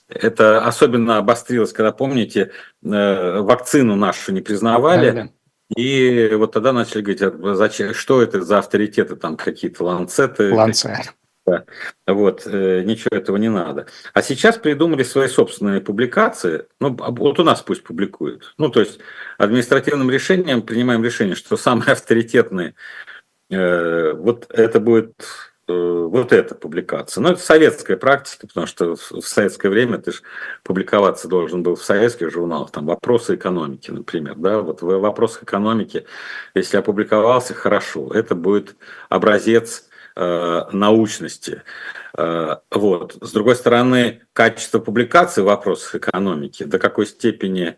Это особенно обострилось, когда, помните, э, вакцину нашу не признавали. Да, да. И вот тогда начали говорить, а зачем, что это за авторитеты, там какие-то ланцеты. Ланцет. Да. Вот, э, ничего этого не надо. А сейчас придумали свои собственные публикации. Ну, вот у нас пусть публикуют. Ну, то есть административным решением принимаем решение, что самые авторитетные, э, вот это будет э, вот эта публикация. Но это советская практика, потому что в советское время ты же публиковаться должен был в советских журналах, там «Вопросы экономики», например. Да? Вот в «Вопросах экономики», если опубликовался, хорошо, это будет образец Э, научности. Э, вот. С другой стороны, качество публикации в вопросах экономики, до какой степени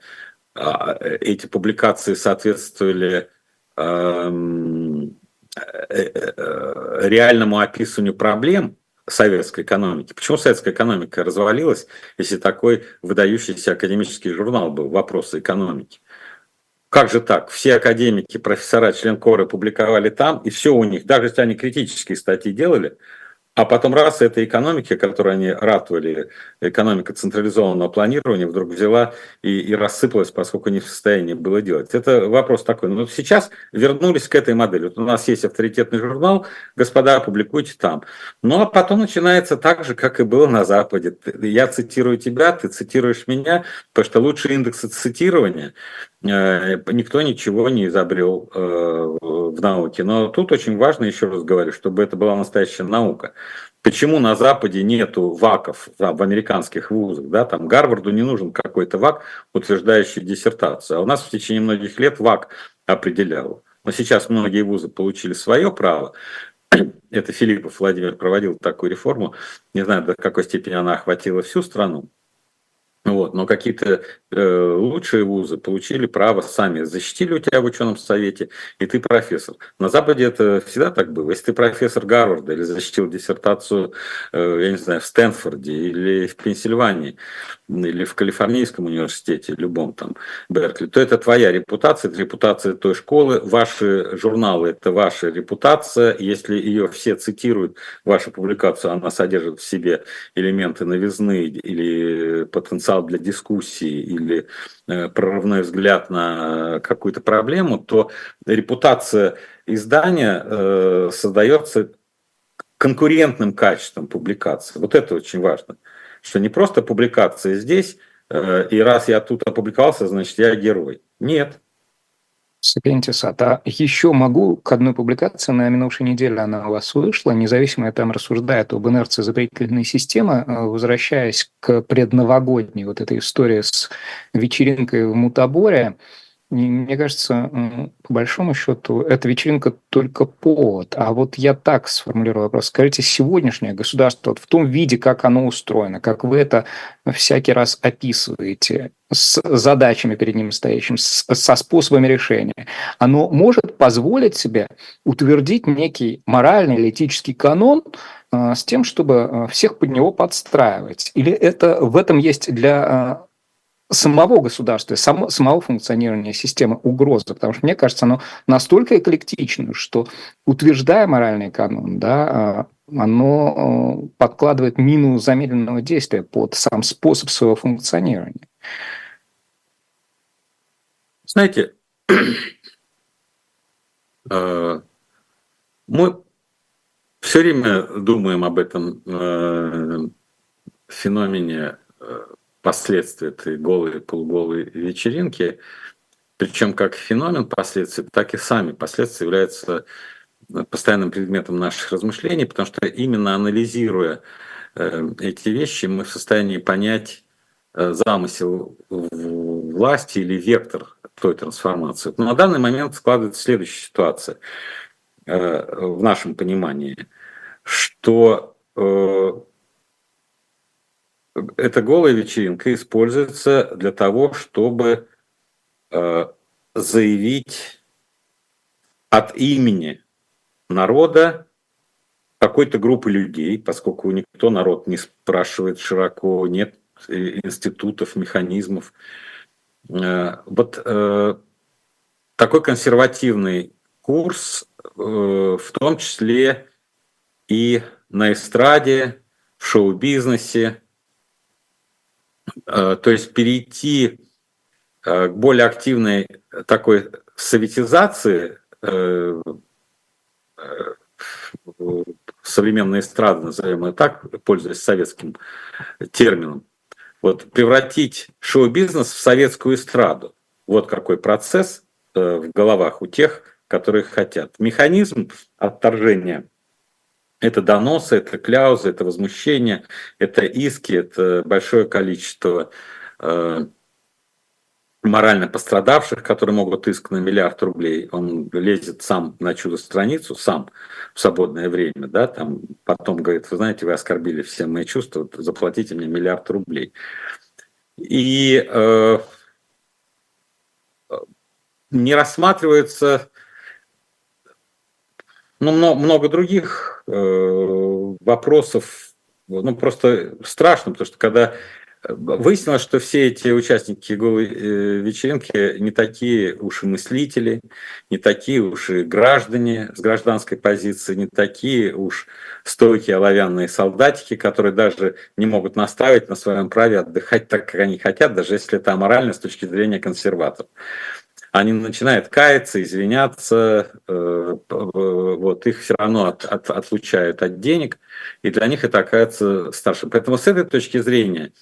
а, эти публикации соответствовали эм, э, реальному описанию проблем советской экономики. Почему советская экономика развалилась, если такой выдающийся академический журнал был «Вопросы экономики»? Как же так? Все академики, профессора, член коры публиковали там, и все у них, даже если они критические статьи делали, а потом раз эта экономика, которую они ратовали, экономика централизованного планирования, вдруг взяла и, и рассыпалась, поскольку не в состоянии было делать. Это вопрос такой. Но сейчас вернулись к этой модели. Вот у нас есть авторитетный журнал, господа, публикуйте там. Ну а потом начинается так же, как и было на Западе. Я цитирую тебя, ты цитируешь меня, потому что лучшие индексы цитирования никто ничего не изобрел э, в науке. Но тут очень важно, еще раз говорю, чтобы это была настоящая наука. Почему на Западе нету ВАКов в американских вузах? Да? Там Гарварду не нужен какой-то ВАК, утверждающий диссертацию. А у нас в течение многих лет ВАК определял. Но сейчас многие вузы получили свое право. Это Филиппов Владимир проводил такую реформу. Не знаю, до какой степени она охватила всю страну. Вот, но какие-то э, лучшие вузы получили право сами, защитили у тебя в ученом совете, и ты профессор. На Западе это всегда так было. Если ты профессор Гарварда или защитил диссертацию, э, я не знаю, в Стэнфорде или в Пенсильвании, или в Калифорнийском университете, любом там, Беркли, то это твоя репутация, это репутация той школы, ваши журналы – это ваша репутация. Если ее все цитируют, вашу публикацию, она содержит в себе элементы новизны или потенциал для дискуссии или прорывной взгляд на какую-то проблему, то репутация издания создается конкурентным качеством публикации. Вот это очень важно. Что не просто публикация здесь, и раз я тут опубликовался, значит я герой. Нет, Сапиентисат. А еще могу к одной публикации на минувшей неделе она у вас вышла, независимо там рассуждает об инерции запретительной системы, э, возвращаясь к предновогодней вот этой истории с вечеринкой в Мутаборе, мне кажется, по большому счету, эта вечеринка только повод. А вот я так сформулирую вопрос. Скажите, сегодняшнее государство вот в том виде, как оно устроено, как вы это всякий раз описываете, с задачами перед ним стоящими, со способами решения, оно может позволить себе утвердить некий моральный или этический канон а, с тем, чтобы а, всех под него подстраивать? Или это в этом есть для а, самого государства, само, самого функционирования системы угрозы, потому что, мне кажется, оно настолько эклектично, что, утверждая моральный канон, да, а, оно э, подкладывает мину замедленного действия под сам способ своего функционирования. Знаете, э, мы все время думаем об этом э, феномене последствия этой голой, полуголой вечеринки, причем как феномен последствий, так и сами последствия являются э, постоянным предметом наших размышлений, потому что именно анализируя э, эти вещи, мы в состоянии понять э, замысел власти или вектор той трансформации. Но на данный момент складывается следующая ситуация в нашем понимании, что эта голая вечеринка используется для того, чтобы э, заявить от имени народа какой-то группы людей, поскольку никто народ не спрашивает широко, нет институтов, механизмов. Э, вот э, такой консервативный курс, в том числе и на эстраде, в шоу-бизнесе, то есть перейти э, к более активной такой советизации э, современной эстрады, назовем ее так, пользуясь советским термином, вот превратить шоу-бизнес в советскую эстраду. Вот какой процесс в головах у тех, которые хотят. Механизм отторжения это доносы, это кляузы, это возмущение, это иски, это большое количество э, морально пострадавших, которые могут иск на миллиард рублей. Он лезет сам на чудо-страницу, сам в свободное время, да, там потом говорит, вы знаете, вы оскорбили все мои чувства, заплатите мне миллиард рублей. И э, не рассматривается ну, много, много других э, вопросов. Ну, просто страшно, потому что когда выяснилось, что все эти участники голой э, вечеринки не такие уж и мыслители, не такие уж и граждане с гражданской позиции, не такие уж стойкие оловянные солдатики, которые даже не могут наставить на своем праве отдыхать так, как они хотят, даже если это аморально с точки зрения консерваторов они начинают каяться, извиняться, э, вот, их все равно от, от, отлучают от денег, и для них это оказывается старше. Поэтому с этой точки зрения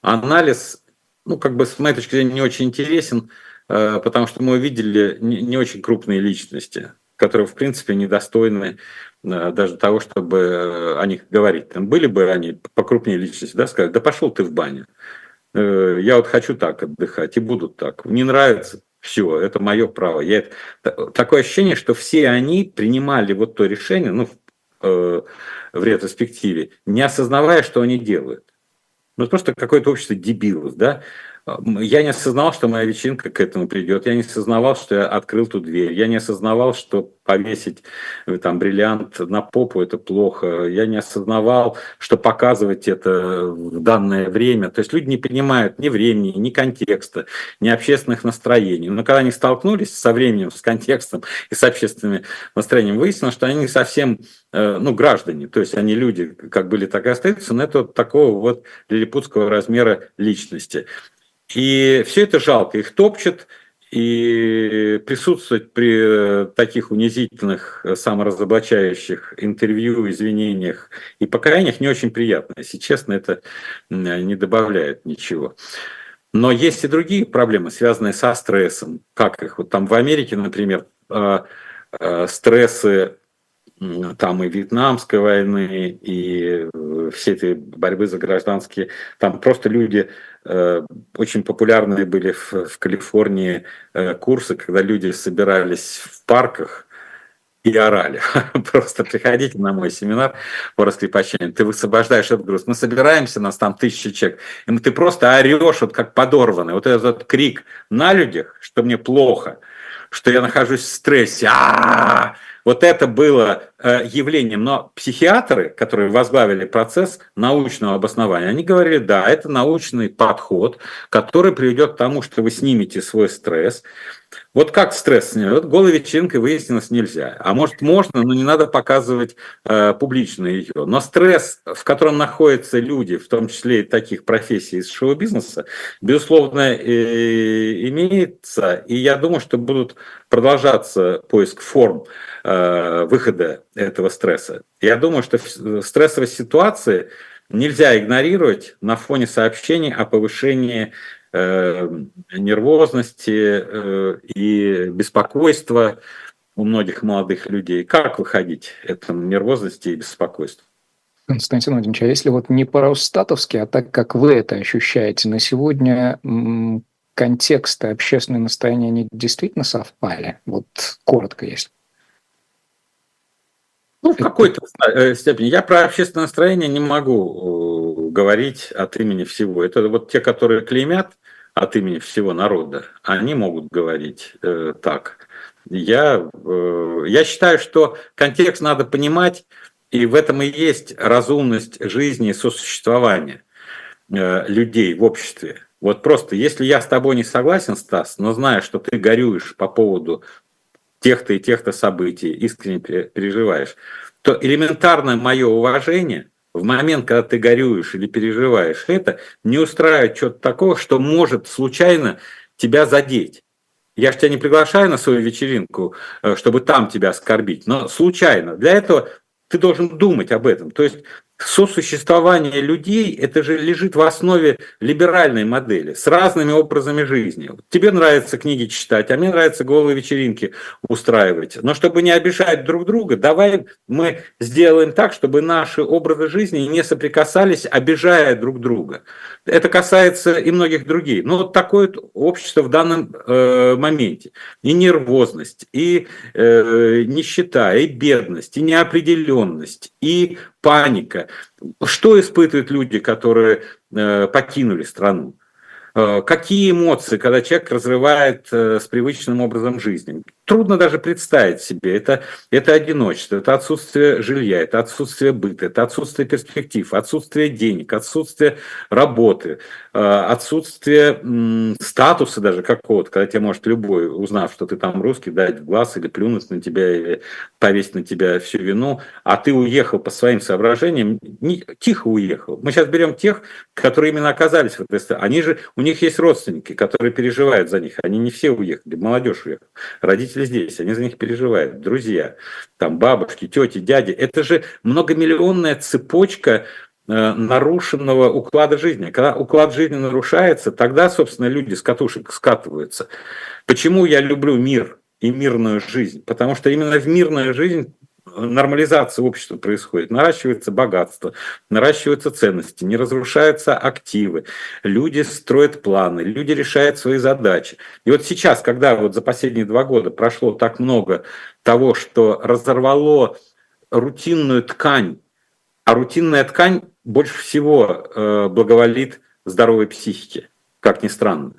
анализ, ну, как бы с моей точки зрения, не очень интересен, э, потому что мы увидели не, не очень крупные личности, которые, в принципе, недостойны э, даже того, чтобы о них говорить. Там были бы они покрупнее личности, да, сказать, да пошел ты в баню. Я вот хочу так отдыхать, и буду так. Не нравится, все, это мое право. Я, такое ощущение, что все они принимали вот то решение, ну, э, в ретроспективе, не осознавая, что они делают. Ну, просто какое-то общество дебилов, да. Я не осознавал, что моя вечеринка к этому придет. Я не осознавал, что я открыл ту дверь. Я не осознавал, что повесить э, там бриллиант на попу это плохо. Я не осознавал, что показывать это в данное время. То есть люди не понимают ни времени, ни контекста, ни общественных настроений. Но когда они столкнулись со временем, с контекстом и с общественными настроениями, выяснилось, что они не совсем э, ну, граждане, то есть они люди, как были, так и остаются, но это вот такого вот лилипутского размера личности. И все это жалко, их топчет, и присутствовать при э, таких унизительных, э, саморазоблачающих интервью, извинениях и покаяниях не очень приятно. Если честно, это не добавляет ничего. Но есть и другие проблемы, связанные со стрессом. Как их? Вот там в Америке, например, э, стрессы там и Вьетнамской войны, и все этой борьбы за гражданские, там просто люди, э, очень популярные были в, в Калифорнии э, курсы, когда люди собирались в парках и орали. Просто приходите на мой семинар по раскрепощению, ты высвобождаешь этот груз. Мы собираемся, нас там тысячи человек, и ты просто орешь, вот как подорванный. Вот этот крик на людях, что мне плохо, что я нахожусь в стрессе, а вот это было э, явлением. Но психиатры, которые возглавили процесс научного обоснования, они говорили, да, это научный подход, который приведет к тому, что вы снимете свой стресс, вот как стресс снять? Вот голой вечеринкой выяснилось нельзя. А может можно, но не надо показывать э, публично ее. Но стресс, в котором находятся люди, в том числе и таких профессий из шоу-бизнеса, безусловно, э, имеется. И я думаю, что будут продолжаться поиск форм э, выхода этого стресса. Я думаю, что в стрессовой ситуации нельзя игнорировать на фоне сообщений о повышении нервозности э, и беспокойства у многих молодых людей. Как выходить этому нервозности и беспокойству? Константин Владимирович, а если вот не по-росстатовски, а так, как вы это ощущаете на сегодня, контекст и общественное настроение, они действительно совпали? Вот коротко, если. Ну, в какой-то э, степени. Я про общественное настроение не могу говорить от имени всего. Это вот те, которые клеймят, от имени всего народа, они могут говорить э, так. Я, э, я считаю, что контекст надо понимать, и в этом и есть разумность жизни и сосуществования э, людей в обществе. Вот просто, если я с тобой не согласен, Стас, но знаю, что ты горюешь по поводу тех-то и тех-то событий, искренне переживаешь, то элементарное мое уважение – в момент, когда ты горюешь или переживаешь это, не устраивает что-то такого, что может случайно тебя задеть. Я же тебя не приглашаю на свою вечеринку, э, чтобы там тебя оскорбить, но случайно. Для этого ты должен думать об этом. То есть сосуществование людей, это же лежит в основе либеральной модели с разными образами жизни. Тебе нравится книги читать, а мне нравится голые вечеринки устраивать. Но чтобы не обижать друг друга, давай мы сделаем так, чтобы наши образы жизни не соприкасались, обижая друг друга. Это касается и многих других. Но вот такое общество в данном э, моменте. И нервозность, и э, нищета, и бедность, и неопределенность, и паника. Что испытывают люди, которые э, покинули страну? Э, какие эмоции, когда человек разрывает э, с привычным образом жизни? Трудно даже представить себе. Это, это одиночество, это отсутствие жилья, это отсутствие быта, это отсутствие перспектив, отсутствие денег, отсутствие работы, э, отсутствие статуса даже какого-то, когда тебе может любой, узнав, что ты там русский, дать в глаз или плюнуть на тебя, или повесить на тебя всю вину, а ты уехал по своим соображениям, не, тихо уехал. Мы сейчас берем тех, которые именно оказались в этой стране. Они же, у них есть родственники, которые переживают за них. Они не все уехали, молодежь уехала. Родители здесь, они за них переживают. Друзья, там бабушки, тети, дяди. Это же многомиллионная цепочка э, нарушенного уклада жизни. Когда уклад жизни нарушается, тогда, собственно, люди с катушек скатываются. Почему я люблю мир и мирную жизнь? Потому что именно в мирную жизнь нормализация общества происходит, наращивается богатство, наращиваются ценности, не разрушаются активы, люди строят планы, люди решают свои задачи. И вот сейчас, когда вот за последние два года прошло так много того, что разорвало рутинную ткань, а рутинная ткань больше всего э, благоволит здоровой психике как ни странно.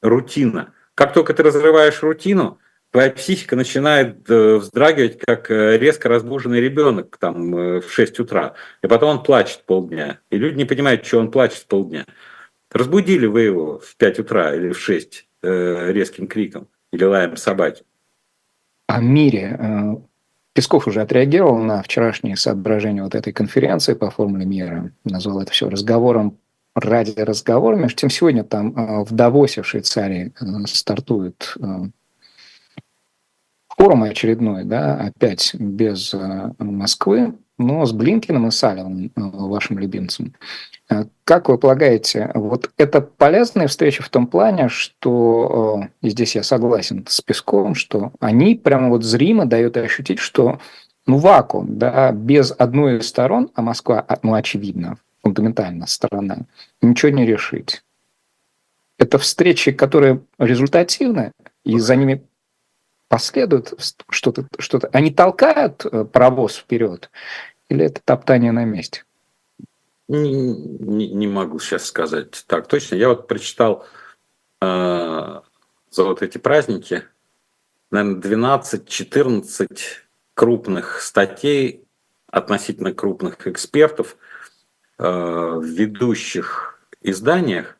Рутина. Как только ты разрываешь рутину, твоя психика начинает э, вздрагивать, как э, резко разбуженный ребенок там, э, в 6 утра. И потом он плачет полдня. И люди не понимают, что он плачет полдня. Разбудили вы его в 5 утра или в 6 резким криком или лаем собаки. О мире. Песков уже отреагировал на вчерашние соображения вот этой конференции по формуле мира. Назвал это все разговором ради разговора. Между тем, сегодня там в Давосе, в Швейцарии, стартует форум очередной, да, опять без э, Москвы, но с Блинкиным и Салливаном, э, вашим любимцем. Э, как вы полагаете, вот это полезная встреча в том плане, что, и здесь я согласен с Песковым, что они прямо вот зримо дают ощутить, что ну, вакуум, да, без одной из сторон, а Москва, а, ну, очевидно, фундаментально сторона, ничего не решить. Это встречи, которые результативны, и за ними последует что-то, что-то. Они толкают э, паровоз вперед, или это топтание на месте? Не, не, не могу сейчас сказать так точно. Я вот прочитал э, за вот эти праздники, наверное, 12-14 крупных статей относительно крупных экспертов э, в ведущих изданиях,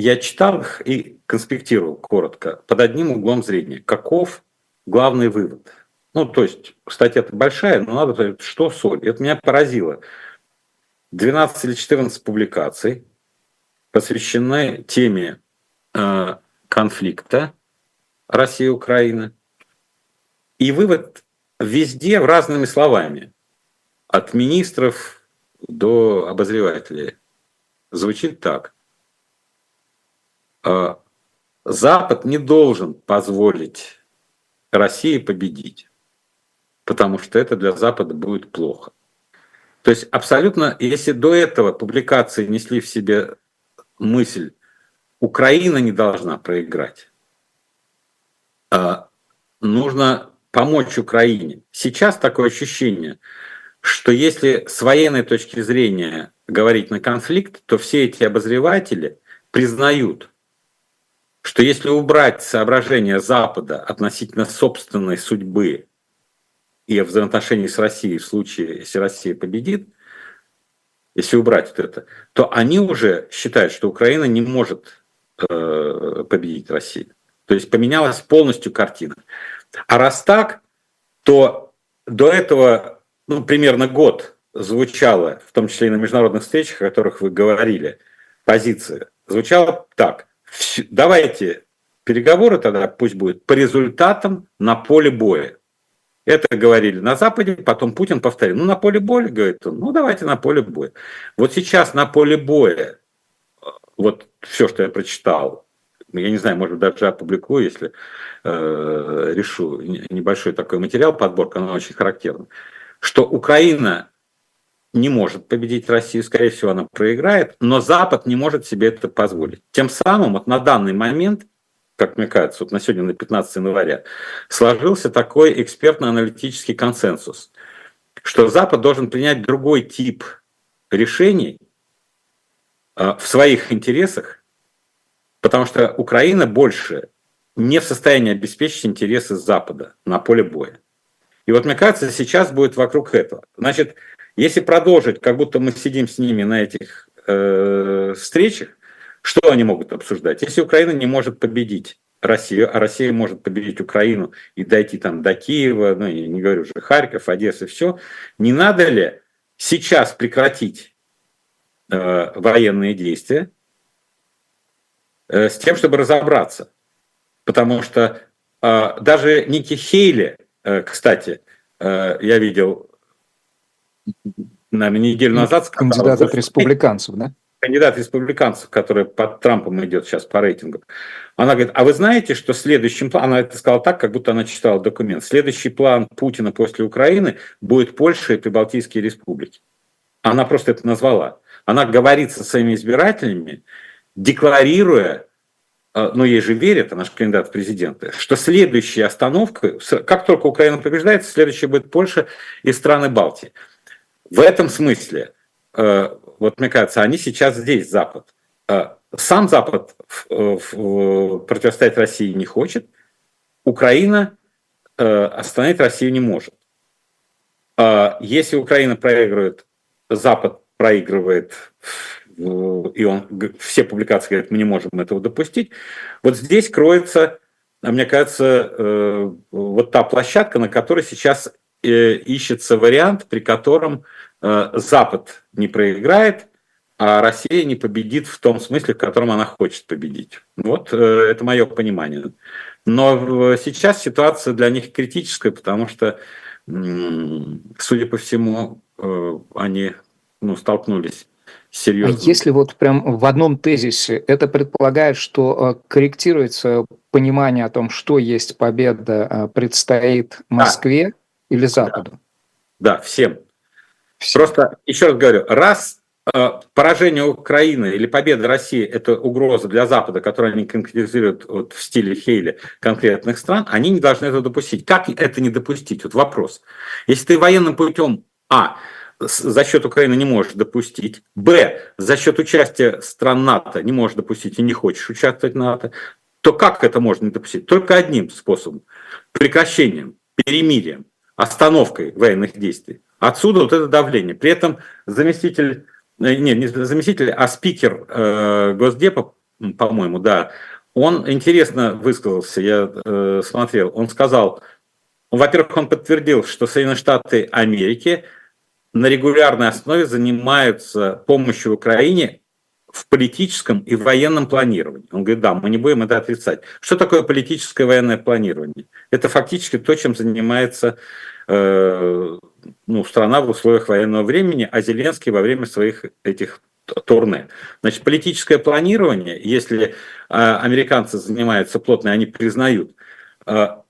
я читал их и конспектировал коротко, под одним углом зрения. Каков главный вывод? Ну, то есть, статья-то большая, но надо сказать, что соль. Это меня поразило. 12 или 14 публикаций посвящены теме э, конфликта России и Украины. И вывод везде разными словами. От министров до обозревателей. Звучит так. А, Запад не должен позволить России победить, потому что это для Запада будет плохо. То есть абсолютно, если до этого публикации несли в себе мысль, Украина не должна проиграть, а нужно помочь Украине. Сейчас такое ощущение, что если с военной точки зрения говорить на конфликт, то все эти обозреватели признают, что если убрать соображения Запада относительно собственной судьбы и взаимоотношений с Россией в случае, если Россия победит, если убрать вот это, то они уже считают, что Украина не может э, победить Россию. То есть поменялась полностью картина. А раз так, то до этого ну, примерно год звучала, в том числе и на международных встречах, о которых вы говорили, позиция, звучала так давайте переговоры тогда пусть будет по результатам на поле боя. Это говорили на Западе, потом Путин повторил. Ну, на поле боя, говорит он, ну, давайте на поле боя. Вот сейчас на поле боя, вот все, что я прочитал, я не знаю, может даже опубликую, если э, решу, небольшой такой материал, подборка, она очень характерна, что Украина не может победить Россию, скорее всего, она проиграет, но Запад не может себе это позволить. Тем самым вот на данный момент, как мне кажется, вот на сегодня, на 15 января, сложился такой экспертно-аналитический консенсус, что Запад должен принять другой тип решений а, в своих интересах, потому что Украина больше не в состоянии обеспечить интересы Запада на поле боя. И вот мне кажется, сейчас будет вокруг этого. Значит, если продолжить, как будто мы сидим с ними на этих э, встречах, что они могут обсуждать? Если Украина не может победить Россию, а Россия может победить Украину и дойти там до Киева, ну, я не говорю уже Харьков, Одесса, все, не надо ли сейчас прекратить э, военные действия э, с тем, чтобы разобраться? Потому что э, даже Ники Хейли, э, кстати, э, я видел наверное, неделю назад... Кандидат от республиканцев, да? Кандидат республиканцев, который под Трампом идет сейчас по рейтингу. Она говорит, а вы знаете, что следующим планом, она это сказала так, как будто она читала документ, следующий план Путина после Украины будет Польша и Прибалтийские республики. Она просто это назвала. Она говорит со своими избирателями, декларируя, э, ну ей же верят, она же кандидат в президенты, что следующая остановка, как только Украина побеждает, следующая будет Польша и страны Балтии. В этом смысле, э, вот мне кажется, они сейчас здесь, Запад. Сам Запад противостоять России не хочет, Украина остановить Россию не может. Если Украина проигрывает, Запад проигрывает, и он, все публикации говорят, мы не можем этого допустить, вот здесь кроется, мне кажется, вот та площадка, на которой сейчас ищется вариант, при котором Запад не проиграет, а Россия не победит в том смысле, в котором она хочет победить. Вот э, это мое понимание. Но сейчас ситуация для них критическая, потому что, судя по всему, э, они ну, столкнулись серьезно. А если вот прям в одном тезисе, это предполагает, что э, корректируется понимание о том, что есть победа, предстоит Москве да. или Западу? Да, да всем. Всем. Просто, еще раз говорю, раз Э, поражение Украины или победа России – это угроза для Запада, которую они конкретизируют вот в стиле Хейли конкретных стран, они не должны это допустить. Как это не допустить? Вот вопрос. Если ты военным путем, а, за счет Украины не можешь допустить, б, за счет участия стран НАТО не можешь допустить и не хочешь участвовать в НАТО, то как это можно не допустить? Только одним способом – прекращением, перемирием, остановкой военных действий. Отсюда вот это давление. При этом заместитель Э, не, не заместитель, а спикер э, Госдепа, по-моему, да, он интересно высказался, я э, смотрел, он сказал, во-первых, он подтвердил, что Соединенные Штаты Америки на регулярной основе занимаются помощью Украине в политическом и военном планировании. Он говорит, да, мы не будем это отрицать. Что такое политическое и военное планирование? Это фактически то, чем занимается ну, страна в условиях военного времени, а Зеленский во время своих этих турне. Значит, политическое планирование, если а, американцы занимаются плотно, они признают, а,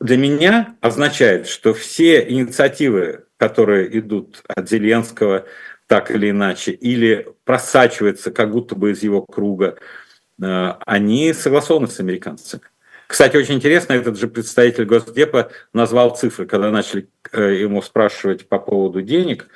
для меня означает, что все инициативы, которые идут от Зеленского так или иначе, или просачиваются как будто бы из его круга, а, они согласованы с американцами. Кстати, очень интересно, этот же представитель Госдепа назвал цифры, когда начали э, ему спрашивать по поводу денег,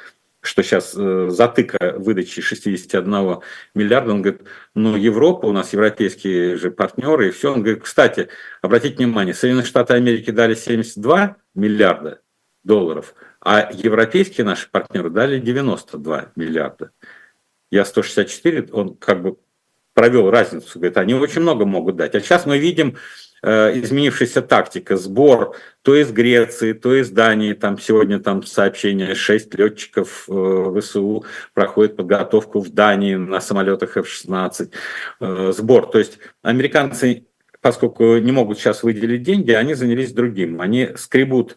что сейчас э, затыка выдачи 61 миллиарда, он говорит, ну, Европа, у нас европейские же партнеры, и все. Он говорит, кстати, обратите внимание, Соединенные Штаты Америки дали 72 миллиарда долларов, а европейские наши партнеры дали 92 миллиарда. Я 164, он как бы провел разницу, говорит, они очень много могут дать. А сейчас мы видим, изменившаяся тактика, сбор то из Греции, то из Дании, там сегодня там сообщение, 6 летчиков э, ВСУ проходят подготовку в Дании на самолетах F-16, э, сбор, то есть американцы, поскольку не могут сейчас выделить деньги, они занялись другим, они скребут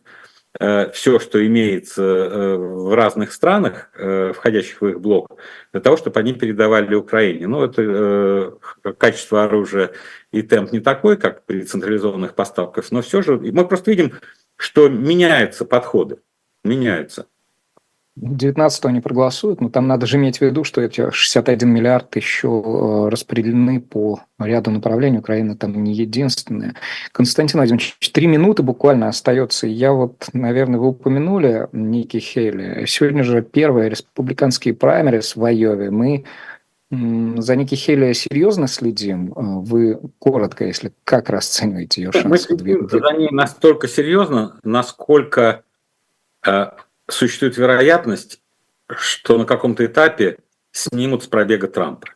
Э, все, что имеется э, в разных странах, э, входящих в их блок, для того, чтобы они передавали Украине. Ну, это качество оружия и темп не такой, как при централизованных поставках, но все же мы просто видим, что меняются подходы, меняются. 19 они проголосуют, но там надо же иметь в виду, что эти 61 миллиард еще э, распределены по ряду направлений. Украина там не единственная. Константин Владимирович, три минуты буквально остается. Я вот, наверное, вы упомянули Ники Хейли. Сегодня же первые республиканские праймерис в Айове. Мы за Ники Хейли серьезно следим? Э, вы коротко, если как расцениваете ее шансы? Мы следим за ней настолько серьезно, насколько э, существует вероятность, что на каком-то этапе снимут с пробега Трампа.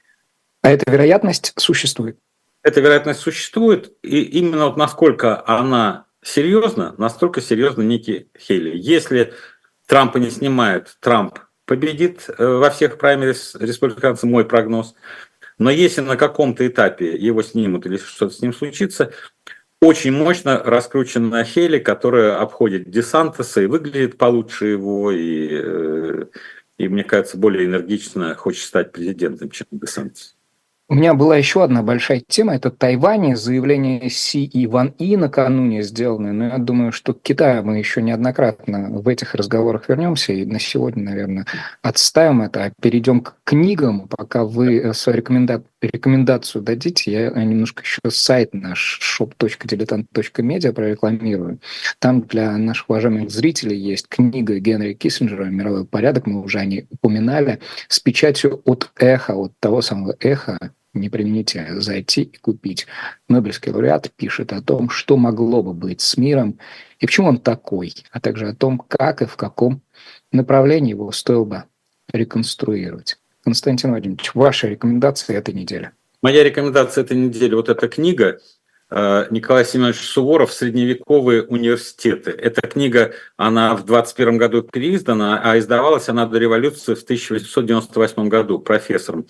А эта вероятность существует? Эта вероятность существует, и именно вот насколько она серьезна, настолько серьезно Ники Хейли. Если Трампа не снимают, Трамп победит э, во всех праймерис республиканцев, мой прогноз. Но если на каком-то этапе его снимут или что-то с ним случится, очень мощно раскрученная Хели, которая обходит Десантеса и выглядит получше его, и, э, и мне кажется, более энергично хочет стать президентом, чем Десантес. У меня была еще одна большая тема, это Тайвань, заявление Си и Ван И накануне сделанное, но я думаю, что к Китаю мы еще неоднократно в этих разговорах вернемся, и на сегодня, наверное, отставим это, а перейдем к книгам, пока вы свою рекоменда... рекомендацию дадите, я немножко еще сайт наш shop.diletant.media прорекламирую. Там для наших уважаемых зрителей есть книга Генри Киссинджера «Мировой порядок», мы уже о ней упоминали, с печатью от эхо, от того самого эха, не примените, зайти и купить. Нобелевский лауреат пишет о том, что могло бы быть с миром и почему он такой, а также о том, как и в каком направлении его стоило бы реконструировать. Константин Владимирович, ваши рекомендации этой недели? Моя рекомендация этой недели – вот эта книга э, Николай Семенович Суворов «Средневековые университеты». Эта книга, она в 21 году переиздана, а издавалась она до революции в 1898 году профессором.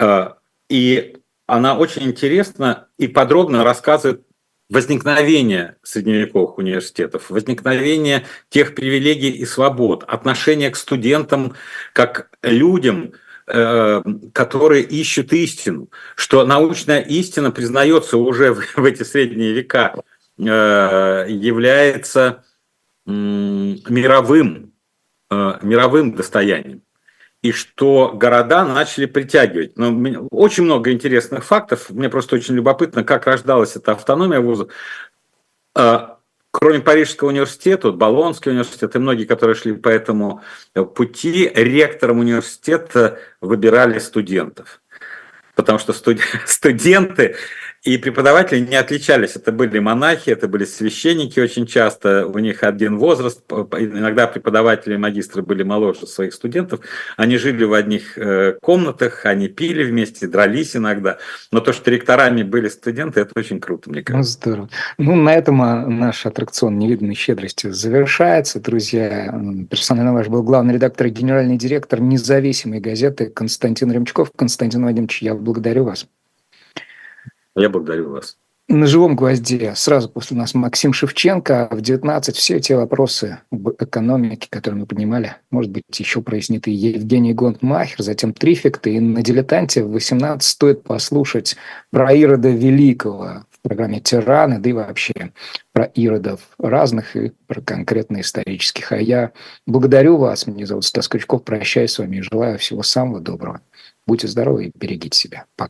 Э, и она очень интересно и подробно рассказывает возникновение средневековых университетов, возникновение тех привилегий и свобод, отношение к студентам как людям, которые ищут истину, что научная истина признается уже в эти средние века, э, является мировым, э, мировым достоянием и что города начали притягивать. Но очень много интересных фактов. Мне просто очень любопытно, как рождалась эта автономия вузов. Кроме Парижского университета, Болонский университет и многие, которые шли по этому пути, ректором университета выбирали студентов. Потому что студенты и преподаватели не отличались. Это были монахи, это были священники очень часто. У них один возраст. Иногда преподаватели и магистры были моложе своих студентов. Они жили в одних э, комнатах, они пили вместе, дрались иногда. Но то, что ректорами были студенты, это очень круто, мне кажется. Ну, здорово. Ну, на этом а, наш аттракцион невиданной щедрости завершается. Друзья, персонально ваш был главный редактор и генеральный директор независимой газеты Константин Ремчков. Константин Вадимович, я благодарю вас. Я благодарю вас. На живом гвозде сразу после нас Максим Шевченко. В 19 все те вопросы об экономике, которые мы поднимали, может быть, еще прояснит и Евгений Гонтмахер, затем Трификты. И на «Дилетанте» в 18 стоит послушать про Ирода Великого в программе «Тираны», да и вообще про иродов разных и про конкретно исторических. А я благодарю вас. Меня зовут Стас Крючков. Прощаюсь с вами и желаю всего самого доброго. Будьте здоровы и берегите себя. Пока.